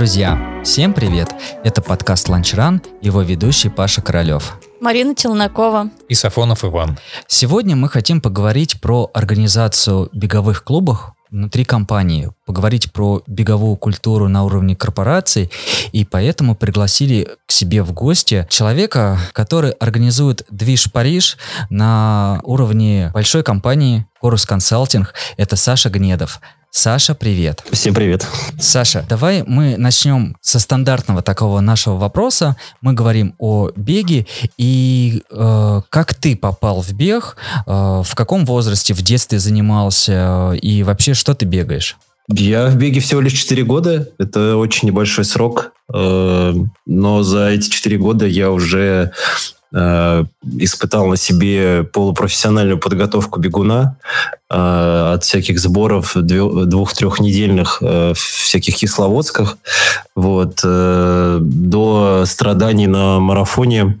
Друзья, всем привет! Это подкаст «Ланчран», его ведущий Паша Королев. Марина Челнокова. И Сафонов Иван. Сегодня мы хотим поговорить про организацию беговых клубов внутри компании, поговорить про беговую культуру на уровне корпораций, и поэтому пригласили к себе в гости человека, который организует движ Париж на уровне большой компании Корус Консалтинг. Это Саша Гнедов. Саша, привет. Всем привет. Саша, давай мы начнем со стандартного такого нашего вопроса. Мы говорим о беге и э, как ты попал в бег, э, в каком возрасте, в детстве занимался и вообще что ты бегаешь? Я в беге всего лишь 4 года. Это очень небольшой срок. Э, но за эти 4 года я уже Э, испытал на себе полупрофессиональную подготовку бегуна э, от всяких сборов двух-трехнедельных э, всяких кисловодсках вот, до страданий на марафоне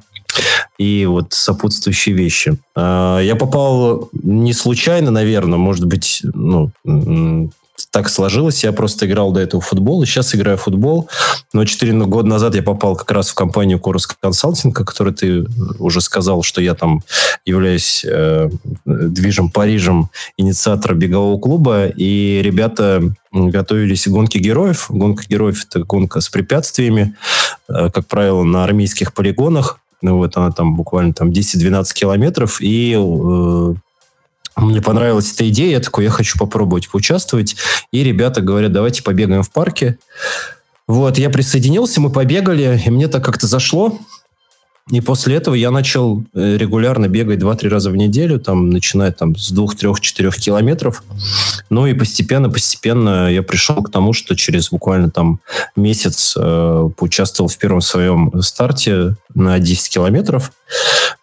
и вот сопутствующие вещи. Я попал не случайно, наверное, может быть, ну, так сложилось. Я просто играл до этого в футбол, и сейчас играю в футбол. Но 4 года назад я попал как раз в компанию Корус Консалтинг, о которой ты уже сказал, что я там являюсь э, движем Парижем инициатора бегового клуба. И ребята готовились к гонке героев. Гонка героев – это гонка с препятствиями, э, как правило, на армейских полигонах. Ну, вот она там буквально там 10-12 километров. И э, мне понравилась эта идея, я такой, я хочу попробовать поучаствовать. И ребята говорят, давайте побегаем в парке. Вот, я присоединился, мы побегали, и мне так как-то зашло. И после этого я начал э, регулярно бегать 2-3 раза в неделю, там, начиная там, с 2-3-4 километров. Ну и постепенно-постепенно я пришел к тому, что через буквально там месяц э, поучаствовал в первом своем старте на 10 километров.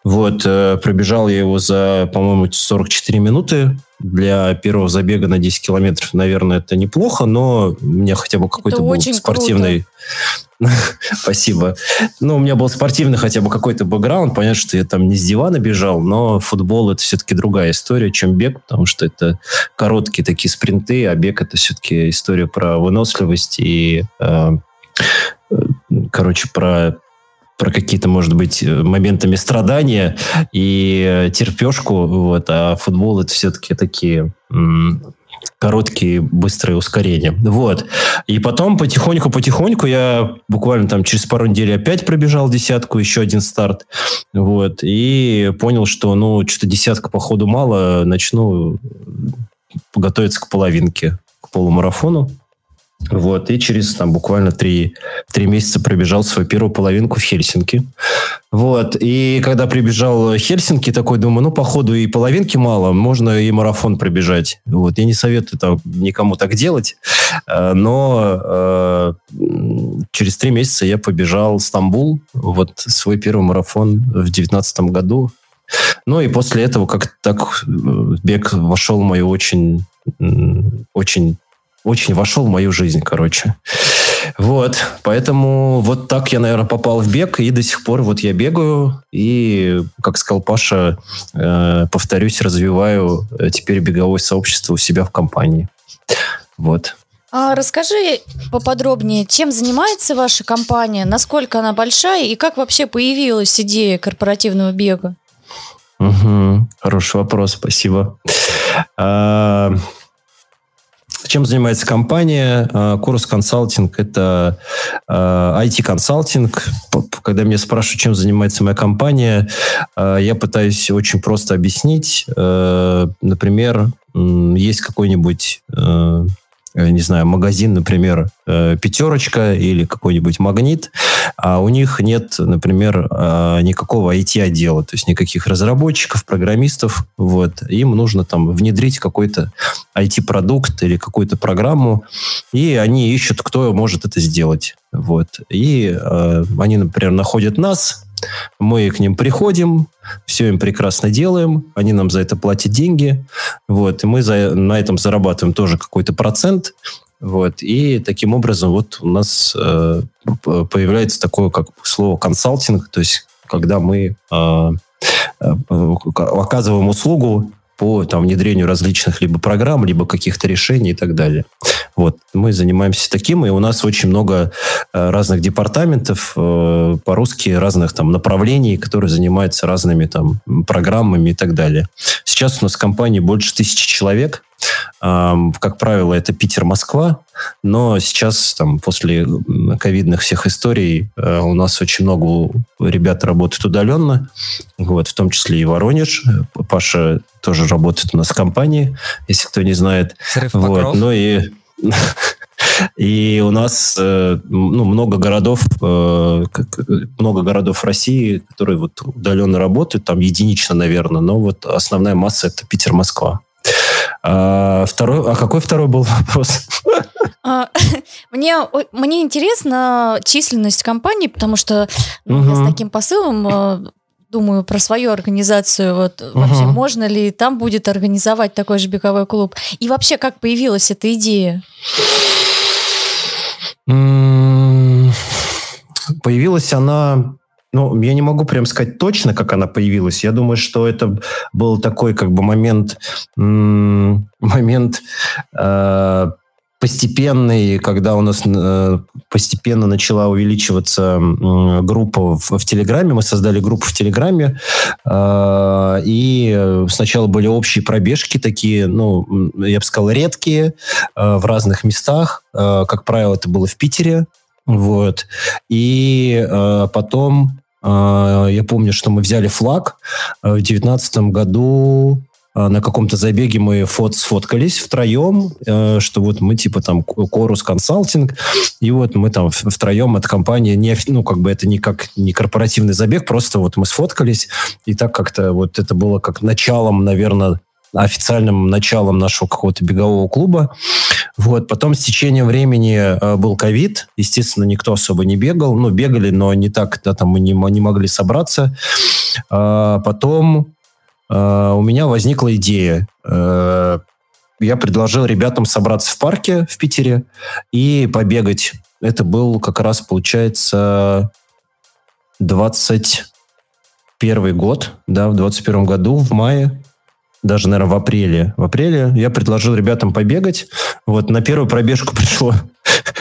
Вот, э, пробежал я его за, по-моему, 44 минуты. Для первого забега на 10 километров, наверное, это неплохо, но у меня хотя бы какой-то был спортивный... Спасибо. Ну, у меня был спортивный хотя бы какой-то бэкграунд. Понятно, что я там не с дивана бежал, но футбол это все-таки другая история, чем бег, потому что это короткие такие спринты, а бег это все-таки история про выносливость и э, э короче, про про какие-то, может быть, моментами страдания и терпешку, вот, а футбол это все-таки такие короткие, быстрые ускорения. Вот. И потом потихоньку-потихоньку я буквально там через пару недель опять пробежал десятку, еще один старт. Вот. И понял, что, ну, что-то десятка, походу, мало. Начну готовиться к половинке, к полумарафону. Вот, и через там буквально три, три месяца пробежал свою первую половинку в Хельсинки. Вот, и когда прибежал в Хельсинки, такой думаю, ну, походу и половинки мало, можно и марафон пробежать. Вот, я не советую там никому так делать, э, но э, через три месяца я побежал в Стамбул, вот, свой первый марафон в девятнадцатом году. Ну, и после этого как так э, бег вошел в мою очень очень очень вошел в мою жизнь, короче. Вот, поэтому вот так я, наверное, попал в бег, и до сих пор вот я бегаю, и, как сказал Паша, э, повторюсь, развиваю э, теперь беговое сообщество у себя в компании. Вот. А расскажи поподробнее, чем занимается ваша компания, насколько она большая и как вообще появилась идея корпоративного бега? Угу, хороший вопрос, спасибо. А, чем занимается компания? Курс консалтинг – это IT-консалтинг. А, Когда меня спрашивают, чем занимается моя компания, а, я пытаюсь очень просто объяснить. А, например, есть какой-нибудь Э, не знаю, магазин, например, э, пятерочка или какой-нибудь магнит, а у них нет, например, э, никакого IT-отдела, то есть никаких разработчиков, программистов, вот, им нужно там внедрить какой-то IT-продукт или какую-то программу, и они ищут, кто может это сделать, вот, и э, они, например, находят нас, мы к ним приходим, все им прекрасно делаем, они нам за это платят деньги, вот, и мы за, на этом зарабатываем тоже какой-то процент, вот, и таким образом вот у нас э, появляется такое как слово консалтинг, то есть когда мы э, э, оказываем услугу по там, внедрению различных либо программ, либо каких-то решений и так далее. Вот. Мы занимаемся таким, и у нас очень много э, разных департаментов, э, по-русски разных там направлений, которые занимаются разными там программами и так далее. Сейчас у нас в компании больше тысячи человек, как правило, это Питер-Москва, но сейчас, там, после ковидных всех историй, э, у нас очень много ребят работают удаленно, вот, в том числе и Воронеж. Паша тоже работает у нас в компании, если кто не знает. Срыв вот, ну и и у нас э, ну, много городов, э, много городов России, которые вот удаленно работают, там единично, наверное, но вот основная масса это Питер, Москва. А, второй, а какой второй был вопрос? А, мне, мне интересна численность компании, потому что ну, угу. я с таким посылом э, думаю про свою организацию. Вот угу. вообще можно ли там будет организовать такой же беговой клуб? И вообще как появилась эта идея? Появилась она ну, я не могу прям сказать точно, как она появилась. Я думаю, что это был такой как бы момент, момент э, постепенный, когда у нас э, постепенно начала увеличиваться э, группа в, в Телеграме. Мы создали группу в Телеграме, э, и сначала были общие пробежки такие, ну, я бы сказал, редкие, э, в разных местах. Э, как правило, это было в Питере. Вот. И э, потом э, я помню, что мы взяли флаг. Э, в девятнадцатом году э, на каком-то забеге мы фот сфоткались втроем, э, что вот мы типа там Корус консалтинг, и вот мы там втроем от компании, не, ну как бы это не как не корпоративный забег, просто вот мы сфоткались, и так как-то вот это было как началом, наверное, официальным началом нашего какого-то бегового клуба. Вот. Потом с течением времени э, был ковид. Естественно, никто особо не бегал. Ну, бегали, но не так, да, там мы не, не могли собраться. А, потом а, у меня возникла идея. А, я предложил ребятам собраться в парке в Питере и побегать. Это был как раз, получается, 21 год, да, в 21 году, в мае даже, наверное, в апреле. В апреле я предложил ребятам побегать. Вот на первую пробежку пришло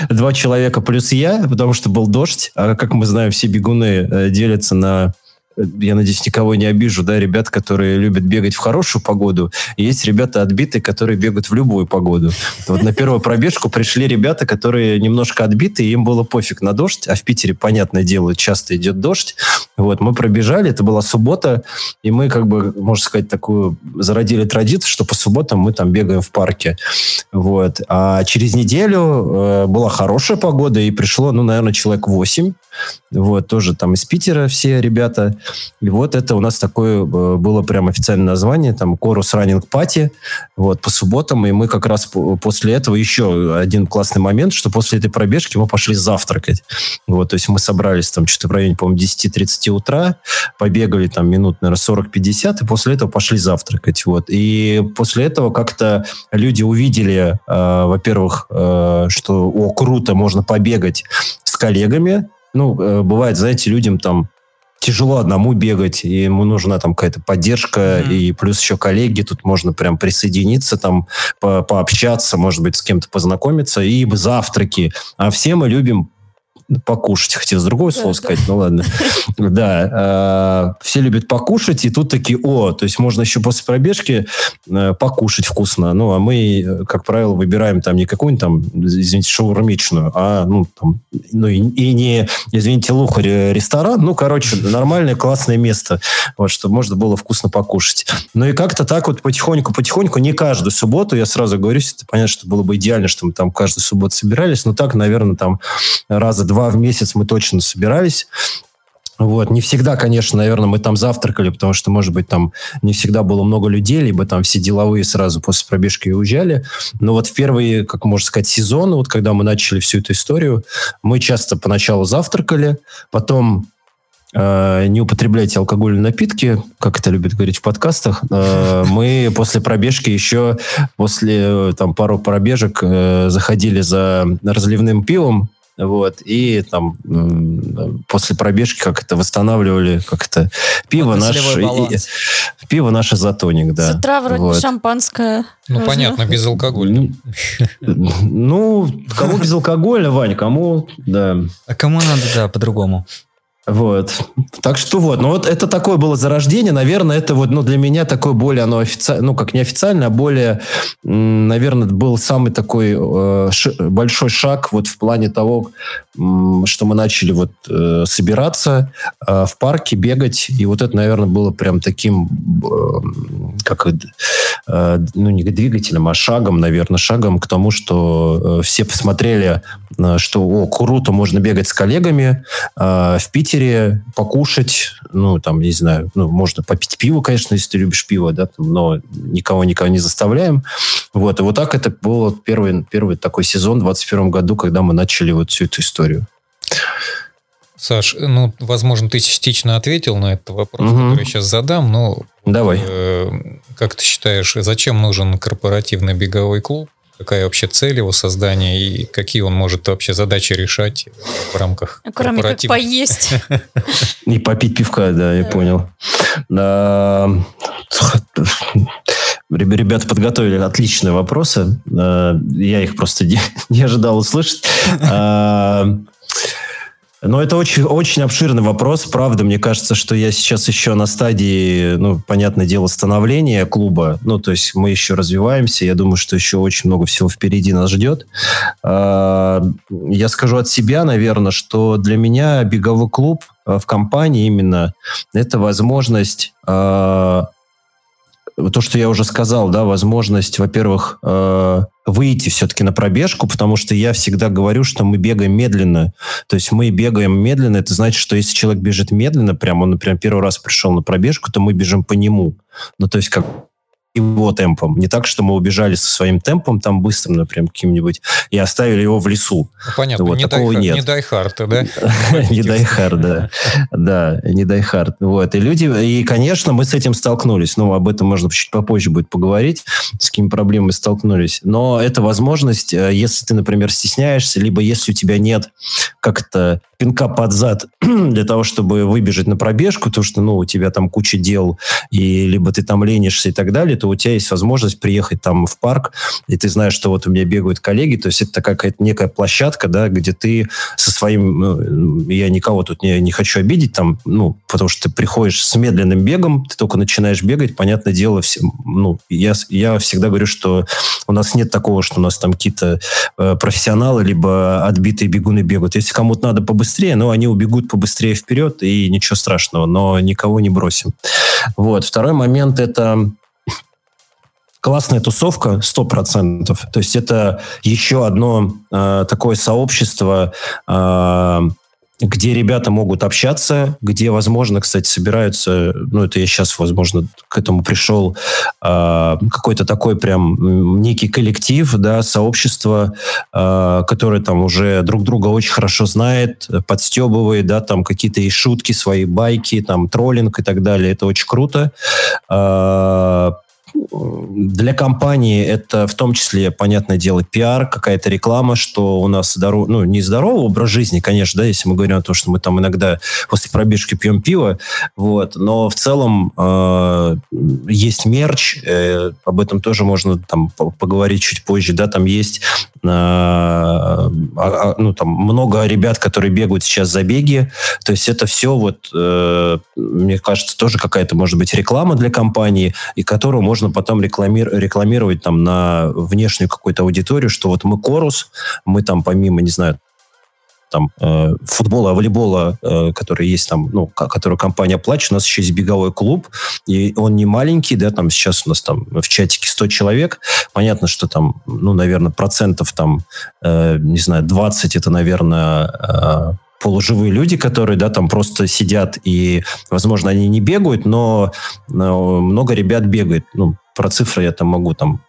два человека плюс я, потому что был дождь. А как мы знаем, все бегуны э, делятся на я надеюсь, никого не обижу, да, ребят, которые любят бегать в хорошую погоду, и есть ребята отбитые, которые бегают в любую погоду. Вот на первую пробежку пришли ребята, которые немножко отбитые, им было пофиг на дождь, а в Питере, понятное дело, часто идет дождь. Вот, мы пробежали, это была суббота, и мы, как бы, можно сказать, такую зародили традицию, что по субботам мы там бегаем в парке. Вот. А через неделю э, была хорошая погода, и пришло, ну, наверное, человек 8. Вот, тоже там из Питера все ребята. И вот это у нас такое э, было прям официальное название, там, Корус Раннинг Пати, вот, по субботам, и мы как раз после этого еще один классный момент, что после этой пробежки мы пошли завтракать. Вот, то есть мы собрались там что-то в районе, по-моему, 10-30 утра, побегали там минут, наверное, 40-50, и после этого пошли завтракать, вот. И после этого как-то люди увидели, э, во-первых, э, что, о, круто, можно побегать с коллегами, ну, э, бывает, знаете, людям там тяжело одному бегать, и ему нужна там какая-то поддержка, mm-hmm. и плюс еще коллеги, тут можно прям присоединиться, там по пообщаться, может быть, с кем-то познакомиться, и завтраки. А все мы любим покушать. Хотел с другого слова сказать, ну ладно. Да, а, все любят покушать, и тут такие, о, то есть можно еще после пробежки э, покушать вкусно. Ну, а мы, как правило, выбираем там не какую-нибудь там, извините, шаурмичную, а, ну, там, ну и, и не, извините, лухарь ресторан, ну, короче, нормальное, классное место, вот, чтобы можно было вкусно покушать. Ну и как-то так вот потихоньку-потихоньку, не каждую субботу, я сразу говорю, понятно, что было бы идеально, что мы там каждую субботу собирались, но так, наверное, там раза два два в месяц мы точно собирались. Вот, не всегда, конечно, наверное, мы там завтракали, потому что, может быть, там не всегда было много людей, либо там все деловые сразу после пробежки уезжали. Но вот в первые, как можно сказать, сезоны, вот когда мы начали всю эту историю, мы часто поначалу завтракали, потом э, не употребляйте алкогольные напитки, как это любят говорить в подкастах. Э, мы после пробежки еще, после э, там пару пробежек, э, заходили за разливным пивом, вот, и там после пробежки как это восстанавливали, как это, пиво вот наше, и, пиво наше затоник, да. С утра вроде вот. шампанское. Ну, Можно? понятно, без алкоголя. Ну, кому без алкоголя, Вань, кому, да. А кому надо, да, по-другому. Вот. Так что вот. Ну вот это такое было зарождение. Наверное, это вот, ну, для меня такое более, оно официально, ну, как не официально, а более, наверное, был самый такой э, большой шаг вот в плане того, что мы начали вот э, собираться э, в парке, бегать. И вот это, наверное, было прям таким, э, как, э, ну, не двигателем, а шагом, наверное, шагом к тому, что э, все посмотрели, э, что, о, круто, можно бегать с коллегами э, в Питере, покушать, ну, там, не знаю, ну, можно попить пиво, конечно, если ты любишь пиво, да, там, но никого никого не заставляем. Вот, и вот так это был первый, первый такой сезон в 2021 году, когда мы начали вот всю эту историю. Саш, ну, возможно, ты частично ответил на этот вопрос, угу. который я сейчас задам, но... Давай. Э, как ты считаешь, зачем нужен корпоративный беговой клуб? какая вообще цель его создания и какие он может вообще задачи решать в рамках Кроме как поесть. И попить пивка, да, я понял. Ребята подготовили отличные вопросы. Я их просто не ожидал услышать. Но это очень, очень обширный вопрос, правда. Мне кажется, что я сейчас еще на стадии, ну, понятное дело, становления клуба. Ну, то есть мы еще развиваемся. Я думаю, что еще очень много всего впереди нас ждет. А, я скажу от себя, наверное, что для меня беговой клуб а, в компании именно это возможность а, то, что я уже сказал, да, возможность, во-первых, э, выйти все-таки на пробежку, потому что я всегда говорю, что мы бегаем медленно. То есть мы бегаем медленно, это значит, что если человек бежит медленно, прямо он, например, первый раз пришел на пробежку, то мы бежим по нему. Ну, то есть как его темпом. Не так, что мы убежали со своим темпом, там быстрым, например, каким-нибудь, и оставили его в лесу. Ну, понятно, вот, не, такого дай, нет. не дай харта, да? Не дай хард, да. Да, не дай хард. Вот. И люди, и, конечно, мы с этим столкнулись. Ну, об этом можно чуть попозже будет поговорить, с какими проблемами столкнулись. Но это возможность, э, если ты, например, стесняешься, либо если у тебя нет как-то пинка под зад для того, чтобы выбежать на пробежку, то что, ну, у тебя там куча дел, и либо ты там ленишься и так далее, то у тебя есть возможность приехать там в парк, и ты знаешь, что вот у меня бегают коллеги, то есть это какая-то некая площадка, да, где ты со своим, ну, я никого тут не, не хочу обидеть, там, ну, потому что ты приходишь с медленным бегом, ты только начинаешь бегать, понятное дело, все, ну, я, я всегда говорю, что у нас нет такого, что у нас там какие-то э, профессионалы, либо отбитые бегуны бегают. Если кому-то надо побыстрее но они убегут побыстрее вперед, и ничего страшного, но никого не бросим. Вот. Второй момент – это классная тусовка, сто процентов. То есть это еще одно э, такое сообщество, э, где ребята могут общаться, где, возможно, кстати, собираются, ну, это я сейчас, возможно, к этому пришел, э, какой-то такой прям некий коллектив, да, сообщество, э, которое там уже друг друга очень хорошо знает, подстебывает, да, там какие-то и шутки, свои байки, там троллинг и так далее. Это очень круто. Э, для компании это в том числе, понятное дело, пиар, какая-то реклама, что у нас здоров... ну, не здоровый образ жизни, конечно, да, если мы говорим о том, что мы там иногда после пробежки пьем пиво, вот, но в целом э, есть мерч, э, об этом тоже можно там поговорить чуть позже, да, там есть э, э, ну, там много ребят, которые бегают сейчас за беги, то есть это все вот, э, мне кажется, тоже какая-то, может быть, реклама для компании, и которую можно потом рекламир, рекламировать там на внешнюю какую-то аудиторию, что вот мы Корус, мы там помимо, не знаю, там э, футбола, волейбола, э, который есть там, ну, которую компания платит, у нас еще есть беговой клуб, и он не маленький, да, там сейчас у нас там в чатике 100 человек, понятно, что там, ну, наверное, процентов там, э, не знаю, 20 это, наверное, э, полуживые люди, которые, да, там просто сидят и, возможно, они не бегают, но, но много ребят бегает. Ну, про цифры я там могу там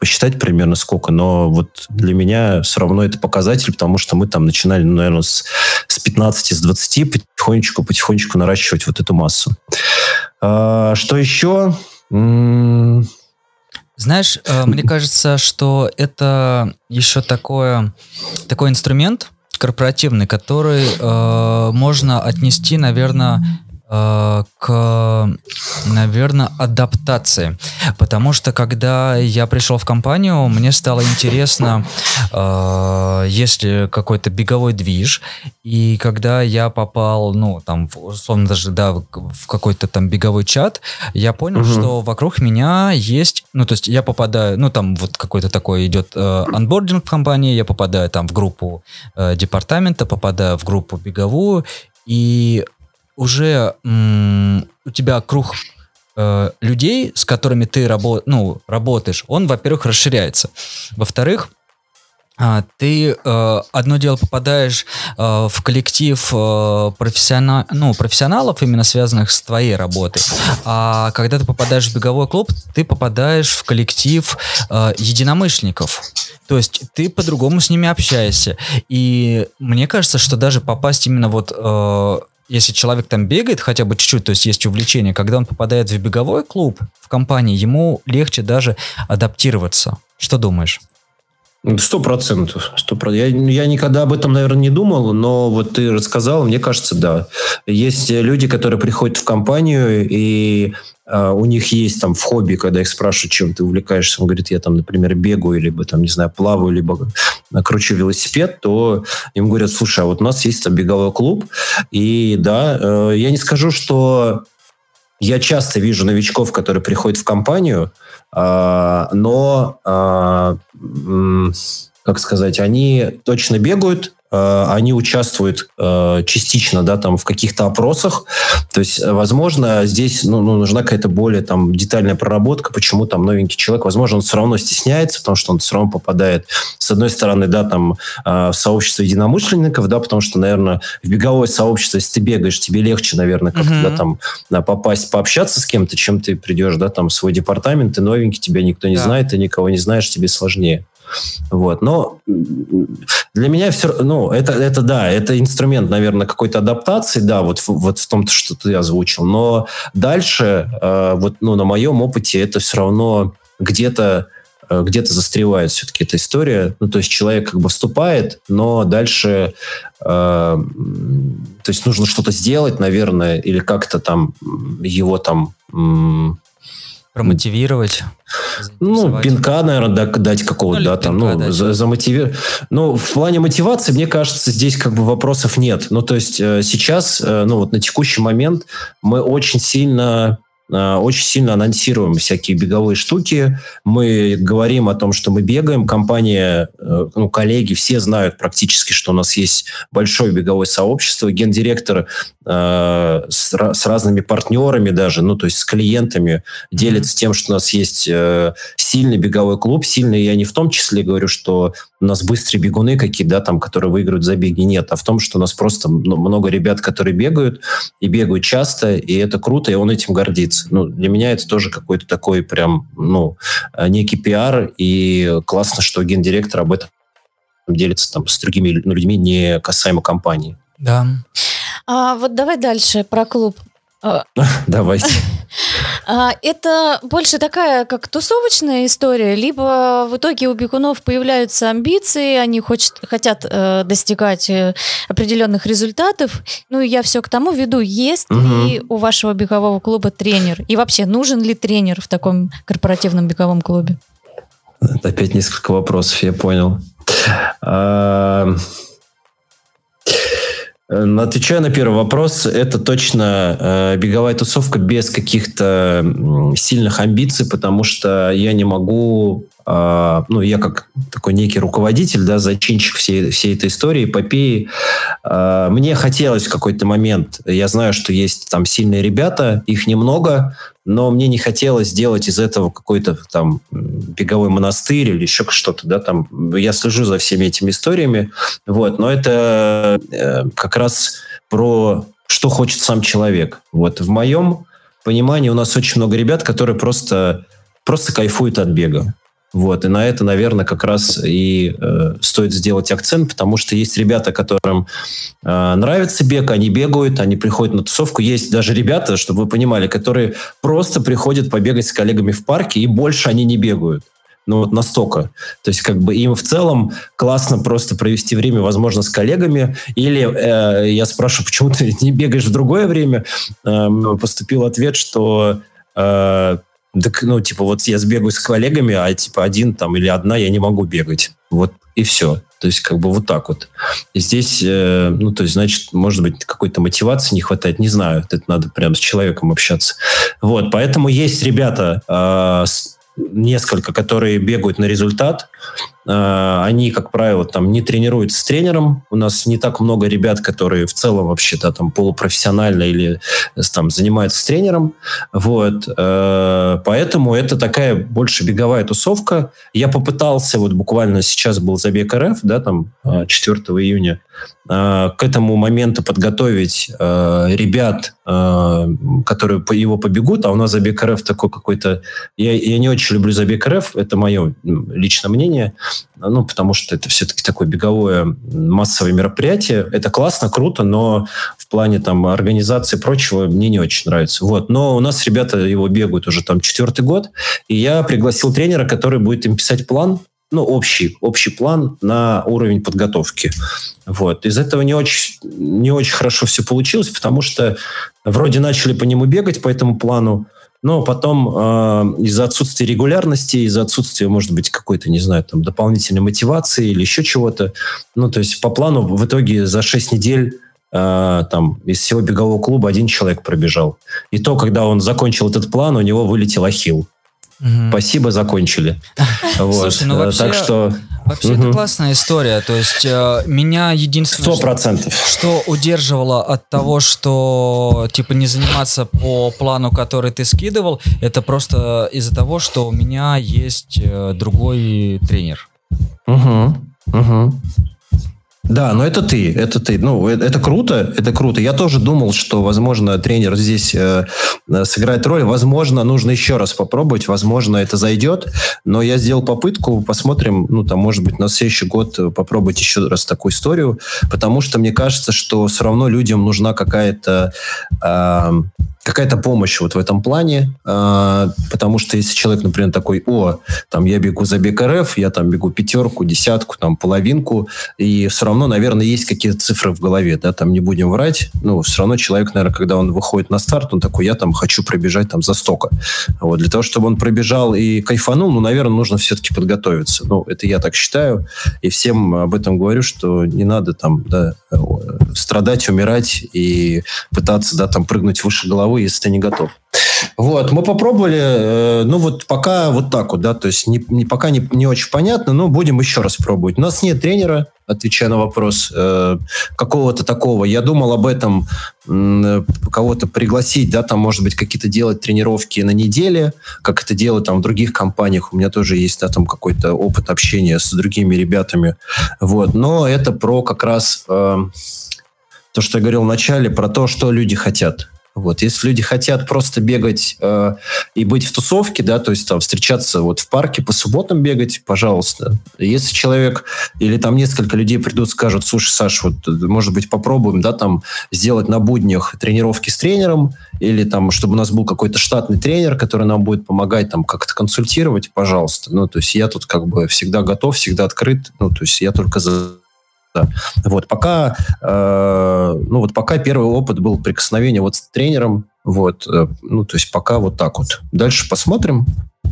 посчитать примерно сколько, но вот для меня все равно это показатель, потому что мы там начинали, ну, наверное, с, с 15, с 20, потихонечку, потихонечку наращивать вот эту массу. А, что еще? Знаешь, э, мне кажется, что это еще такое, такой инструмент, корпоративный, который э, можно отнести, наверное, Э, к, наверное, адаптации. Потому что когда я пришел в компанию, мне стало интересно, э, если какой-то беговой движ, и когда я попал, ну, там, условно даже, да, в какой-то там беговой чат, я понял, угу. что вокруг меня есть, ну, то есть я попадаю, ну, там вот какой-то такой идет э, анбординг в компании, я попадаю там в группу э, департамента, попадаю в группу беговую, и уже м- у тебя круг э, людей, с которыми ты рабо- ну, работаешь, он, во-первых, расширяется. Во-вторых, ты э, одно дело попадаешь э, в коллектив э, профессиона... ну, профессионалов, именно связанных с твоей работой, а когда ты попадаешь в беговой клуб, ты попадаешь в коллектив э, единомышленников. То есть ты по-другому с ними общаешься. И мне кажется, что даже попасть именно вот э, если человек там бегает хотя бы чуть-чуть, то есть есть увлечение, когда он попадает в беговой клуб, в компании, ему легче даже адаптироваться. Что думаешь? Сто процентов. Я, я никогда об этом, наверное, не думал, но вот ты рассказал, мне кажется, да. Есть люди, которые приходят в компанию, и э, у них есть там в хобби, когда их спрашивают, чем ты увлекаешься, он говорит, я там, например, бегаю, либо там, не знаю, плаваю, либо кручу велосипед, то им говорят, слушай, а вот у нас есть там беговой клуб, и да, э, я не скажу, что я часто вижу новичков, которые приходят в компанию, но, а, как сказать, они точно бегают, они участвуют э, частично, да, там в каких-то опросах. То есть, возможно, здесь ну, ну, нужна какая-то более там детальная проработка, почему там новенький человек, возможно, он все равно стесняется, потому что он все равно попадает, с одной стороны, да, там э, в сообщество единомышленников, да, потому что, наверное, в беговое сообщество, если ты бегаешь, тебе легче, наверное, как-то, mm-hmm. да, там попасть, пообщаться с кем-то, чем ты придешь, да, там в свой департамент, ты новенький, тебя никто не да. знает, ты никого не знаешь, тебе сложнее. Вот. Но для меня все ну, это, это да, это инструмент, наверное, какой-то адаптации, да, вот, вот в том, что ты озвучил. Но дальше, э, вот, ну, на моем опыте, это все равно где-то э, где-то застревает все-таки эта история. Ну, то есть человек как бы вступает, но дальше, э, то есть нужно что-то сделать, наверное, или как-то там его там Промотивировать. Ну, пинка, наверное, дать какого-то, ну, да, там, ну, дать. за, замотивировать. Ну, в плане мотивации, мне кажется, здесь как бы вопросов нет. Ну, то есть э, сейчас, э, ну, вот на текущий момент мы очень сильно Э, очень сильно анонсируем всякие беговые штуки. Мы говорим о том, что мы бегаем. Компания, ну, коллеги, все знают практически, что у нас есть большое беговое сообщество. Гендиректор с, с разными партнерами даже, ну, то есть с клиентами делится mm-hmm. тем, что у нас есть э, сильный беговой клуб. Сильный я не в том числе говорю, что у нас быстрые бегуны какие, да, там, которые выиграют забеги. Нет, а в том, что у нас просто много ребят, которые бегают, и бегают часто, и это круто, и он этим гордится. Ну, для меня это тоже какой-то такой прям, ну, э, некий пиар, и классно, что гендиректор об этом делится там с другими ну, людьми, не касаемо компании. Да. А, вот давай дальше про клуб. А, Давайте. А, это больше такая, как тусовочная история, либо в итоге у бегунов появляются амбиции, они хочет, хотят э, достигать э, определенных результатов. Ну, и я все к тому веду, есть угу. ли у вашего бегового клуба тренер? И вообще, нужен ли тренер в таком корпоративном беговом клубе? Опять несколько вопросов, я понял. Э, отвечая на первый вопрос, это точно э, беговая тусовка без каких-то сильных амбиций, потому что я не могу а, ну, я как такой некий руководитель, да, зачинщик всей, всей этой истории, эпопеи, а, мне хотелось в какой-то момент, я знаю, что есть там сильные ребята, их немного, но мне не хотелось сделать из этого какой-то там беговой монастырь или еще что-то, да, там, я слежу за всеми этими историями, вот, но это э, как раз про что хочет сам человек. Вот в моем понимании у нас очень много ребят, которые просто просто кайфуют от бега. Вот, и на это, наверное, как раз и э, стоит сделать акцент, потому что есть ребята, которым э, нравится бег, они бегают, они приходят на тусовку. Есть даже ребята, чтобы вы понимали, которые просто приходят побегать с коллегами в парке, и больше они не бегают. Ну, вот настолько. То есть, как бы им в целом классно просто провести время, возможно, с коллегами. Или э, я спрашиваю, почему ты не бегаешь в другое время? Э, поступил ответ, что э, так, ну, типа, вот я сбегаю с коллегами, а, типа, один там или одна я не могу бегать. Вот и все. То есть, как бы вот так вот. И здесь, э, ну, то есть, значит, может быть, какой-то мотивации не хватает, не знаю. Это надо прямо с человеком общаться. Вот, поэтому есть ребята, э, несколько, которые бегают на результат, они, как правило, там не тренируются с тренером. У нас не так много ребят, которые в целом вообще-то там полупрофессионально или э, там занимаются с тренером. Вот. Э, поэтому это такая больше беговая тусовка. Я попытался, вот буквально сейчас был забег РФ, да, там 4 а, июня, к этому моменту подготовить ребят, которые его побегут, а у нас забег РФ такой какой-то... Я, я не очень люблю забег РФ, это мое личное мнение ну, потому что это все-таки такое беговое массовое мероприятие. Это классно, круто, но в плане там организации и прочего мне не очень нравится. Вот. Но у нас ребята его бегают уже там четвертый год, и я пригласил тренера, который будет им писать план, ну, общий, общий план на уровень подготовки. Вот. Из этого не очень, не очень хорошо все получилось, потому что вроде начали по нему бегать, по этому плану, но потом э, из-за отсутствия регулярности, из-за отсутствия, может быть, какой-то, не знаю, там, дополнительной мотивации или еще чего-то, ну, то есть по плану в итоге за 6 недель э, там из всего бегового клуба один человек пробежал. И то, когда он закончил этот план, у него вылетел ахилл. Угу. Спасибо, закончили. Слушай, ну вообще... Так что Вообще, угу. это классная история. То есть э, меня единственное, что, что удерживало от того, что типа не заниматься по плану, который ты скидывал, это просто из-за того, что у меня есть э, другой тренер. Угу. Угу. Да, но это ты, это ты. Ну, это, это круто, это круто. Я тоже думал, что, возможно, тренер здесь э, э, сыграет роль. Возможно, нужно еще раз попробовать, возможно, это зайдет. Но я сделал попытку, посмотрим, ну, там, может быть, на следующий год попробовать еще раз такую историю, потому что мне кажется, что все равно людям нужна какая-то э, какая-то помощь вот в этом плане, э, потому что если человек, например, такой, о, там я бегу за бег РФ, я там бегу пятерку, десятку, там половинку, и все равно, наверное, есть какие-то цифры в голове, да, там не будем врать, ну, все равно человек, наверное, когда он выходит на старт, он такой, я там хочу пробежать там за стока. Вот, для того, чтобы он пробежал и кайфанул, ну, наверное, нужно все-таки подготовиться. Ну, это я так считаю, и всем об этом говорю, что не надо там, да, страдать, умирать и пытаться, да, там прыгнуть выше головы, если ты не готов. Вот, мы попробовали, э, ну вот пока вот так вот, да, то есть не, не, пока не, не очень понятно, но будем еще раз пробовать. У нас нет тренера, отвечая на вопрос, э, какого-то такого. Я думал об этом, э, кого-то пригласить, да, там, может быть, какие-то делать тренировки на неделе, как это делают там в других компаниях. У меня тоже есть, да, там какой-то опыт общения с другими ребятами. Вот, но это про как раз э, то, что я говорил в начале, про то, что люди хотят. Вот, если люди хотят просто бегать э, и быть в тусовке, да, то есть там встречаться вот в парке по субботам бегать, пожалуйста. Если человек или там несколько людей придут, скажут, слушай, Саш, вот может быть попробуем, да, там сделать на буднях тренировки с тренером или там, чтобы у нас был какой-то штатный тренер, который нам будет помогать там как-то консультировать, пожалуйста. Ну, то есть я тут как бы всегда готов, всегда открыт, ну, то есть я только за Вот, пока, э, ну, вот пока первый опыт был прикосновение вот с тренером, вот, э, ну, то есть пока вот так вот. Дальше посмотрим.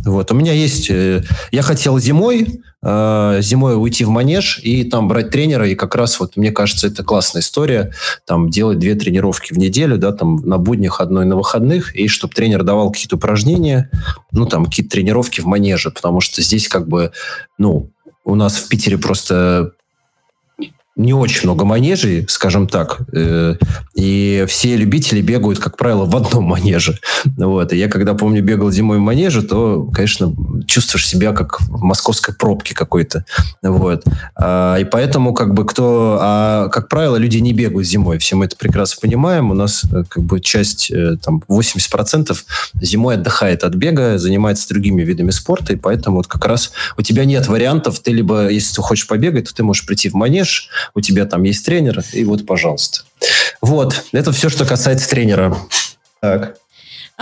Вот, у меня есть, э, я хотел зимой, зимой уйти в манеж и там брать тренера, и как раз вот, мне кажется, это классная история, там, делать две тренировки в неделю, да, там, на буднях одной на выходных, и чтобы тренер давал какие-то упражнения, ну, там, какие-то тренировки в манеже, потому что здесь как бы, ну, у нас в Питере просто не очень много манежей, скажем так, э, и все любители бегают, как правило, в одном манеже. Вот. И я, когда, помню, бегал зимой в манеже, то, конечно, чувствуешь себя как в московской пробке какой-то. Вот. А, и поэтому, как бы, кто... А, как правило, люди не бегают зимой. Все мы это прекрасно понимаем. У нас, э, как бы, часть, э, там, 80% зимой отдыхает от бега, занимается другими видами спорта, и поэтому вот как раз у тебя нет вариантов. Ты либо, если ты хочешь побегать, то ты можешь прийти в манеж, у тебя там есть тренер, и вот, пожалуйста. Вот, это все, что касается тренера. Так.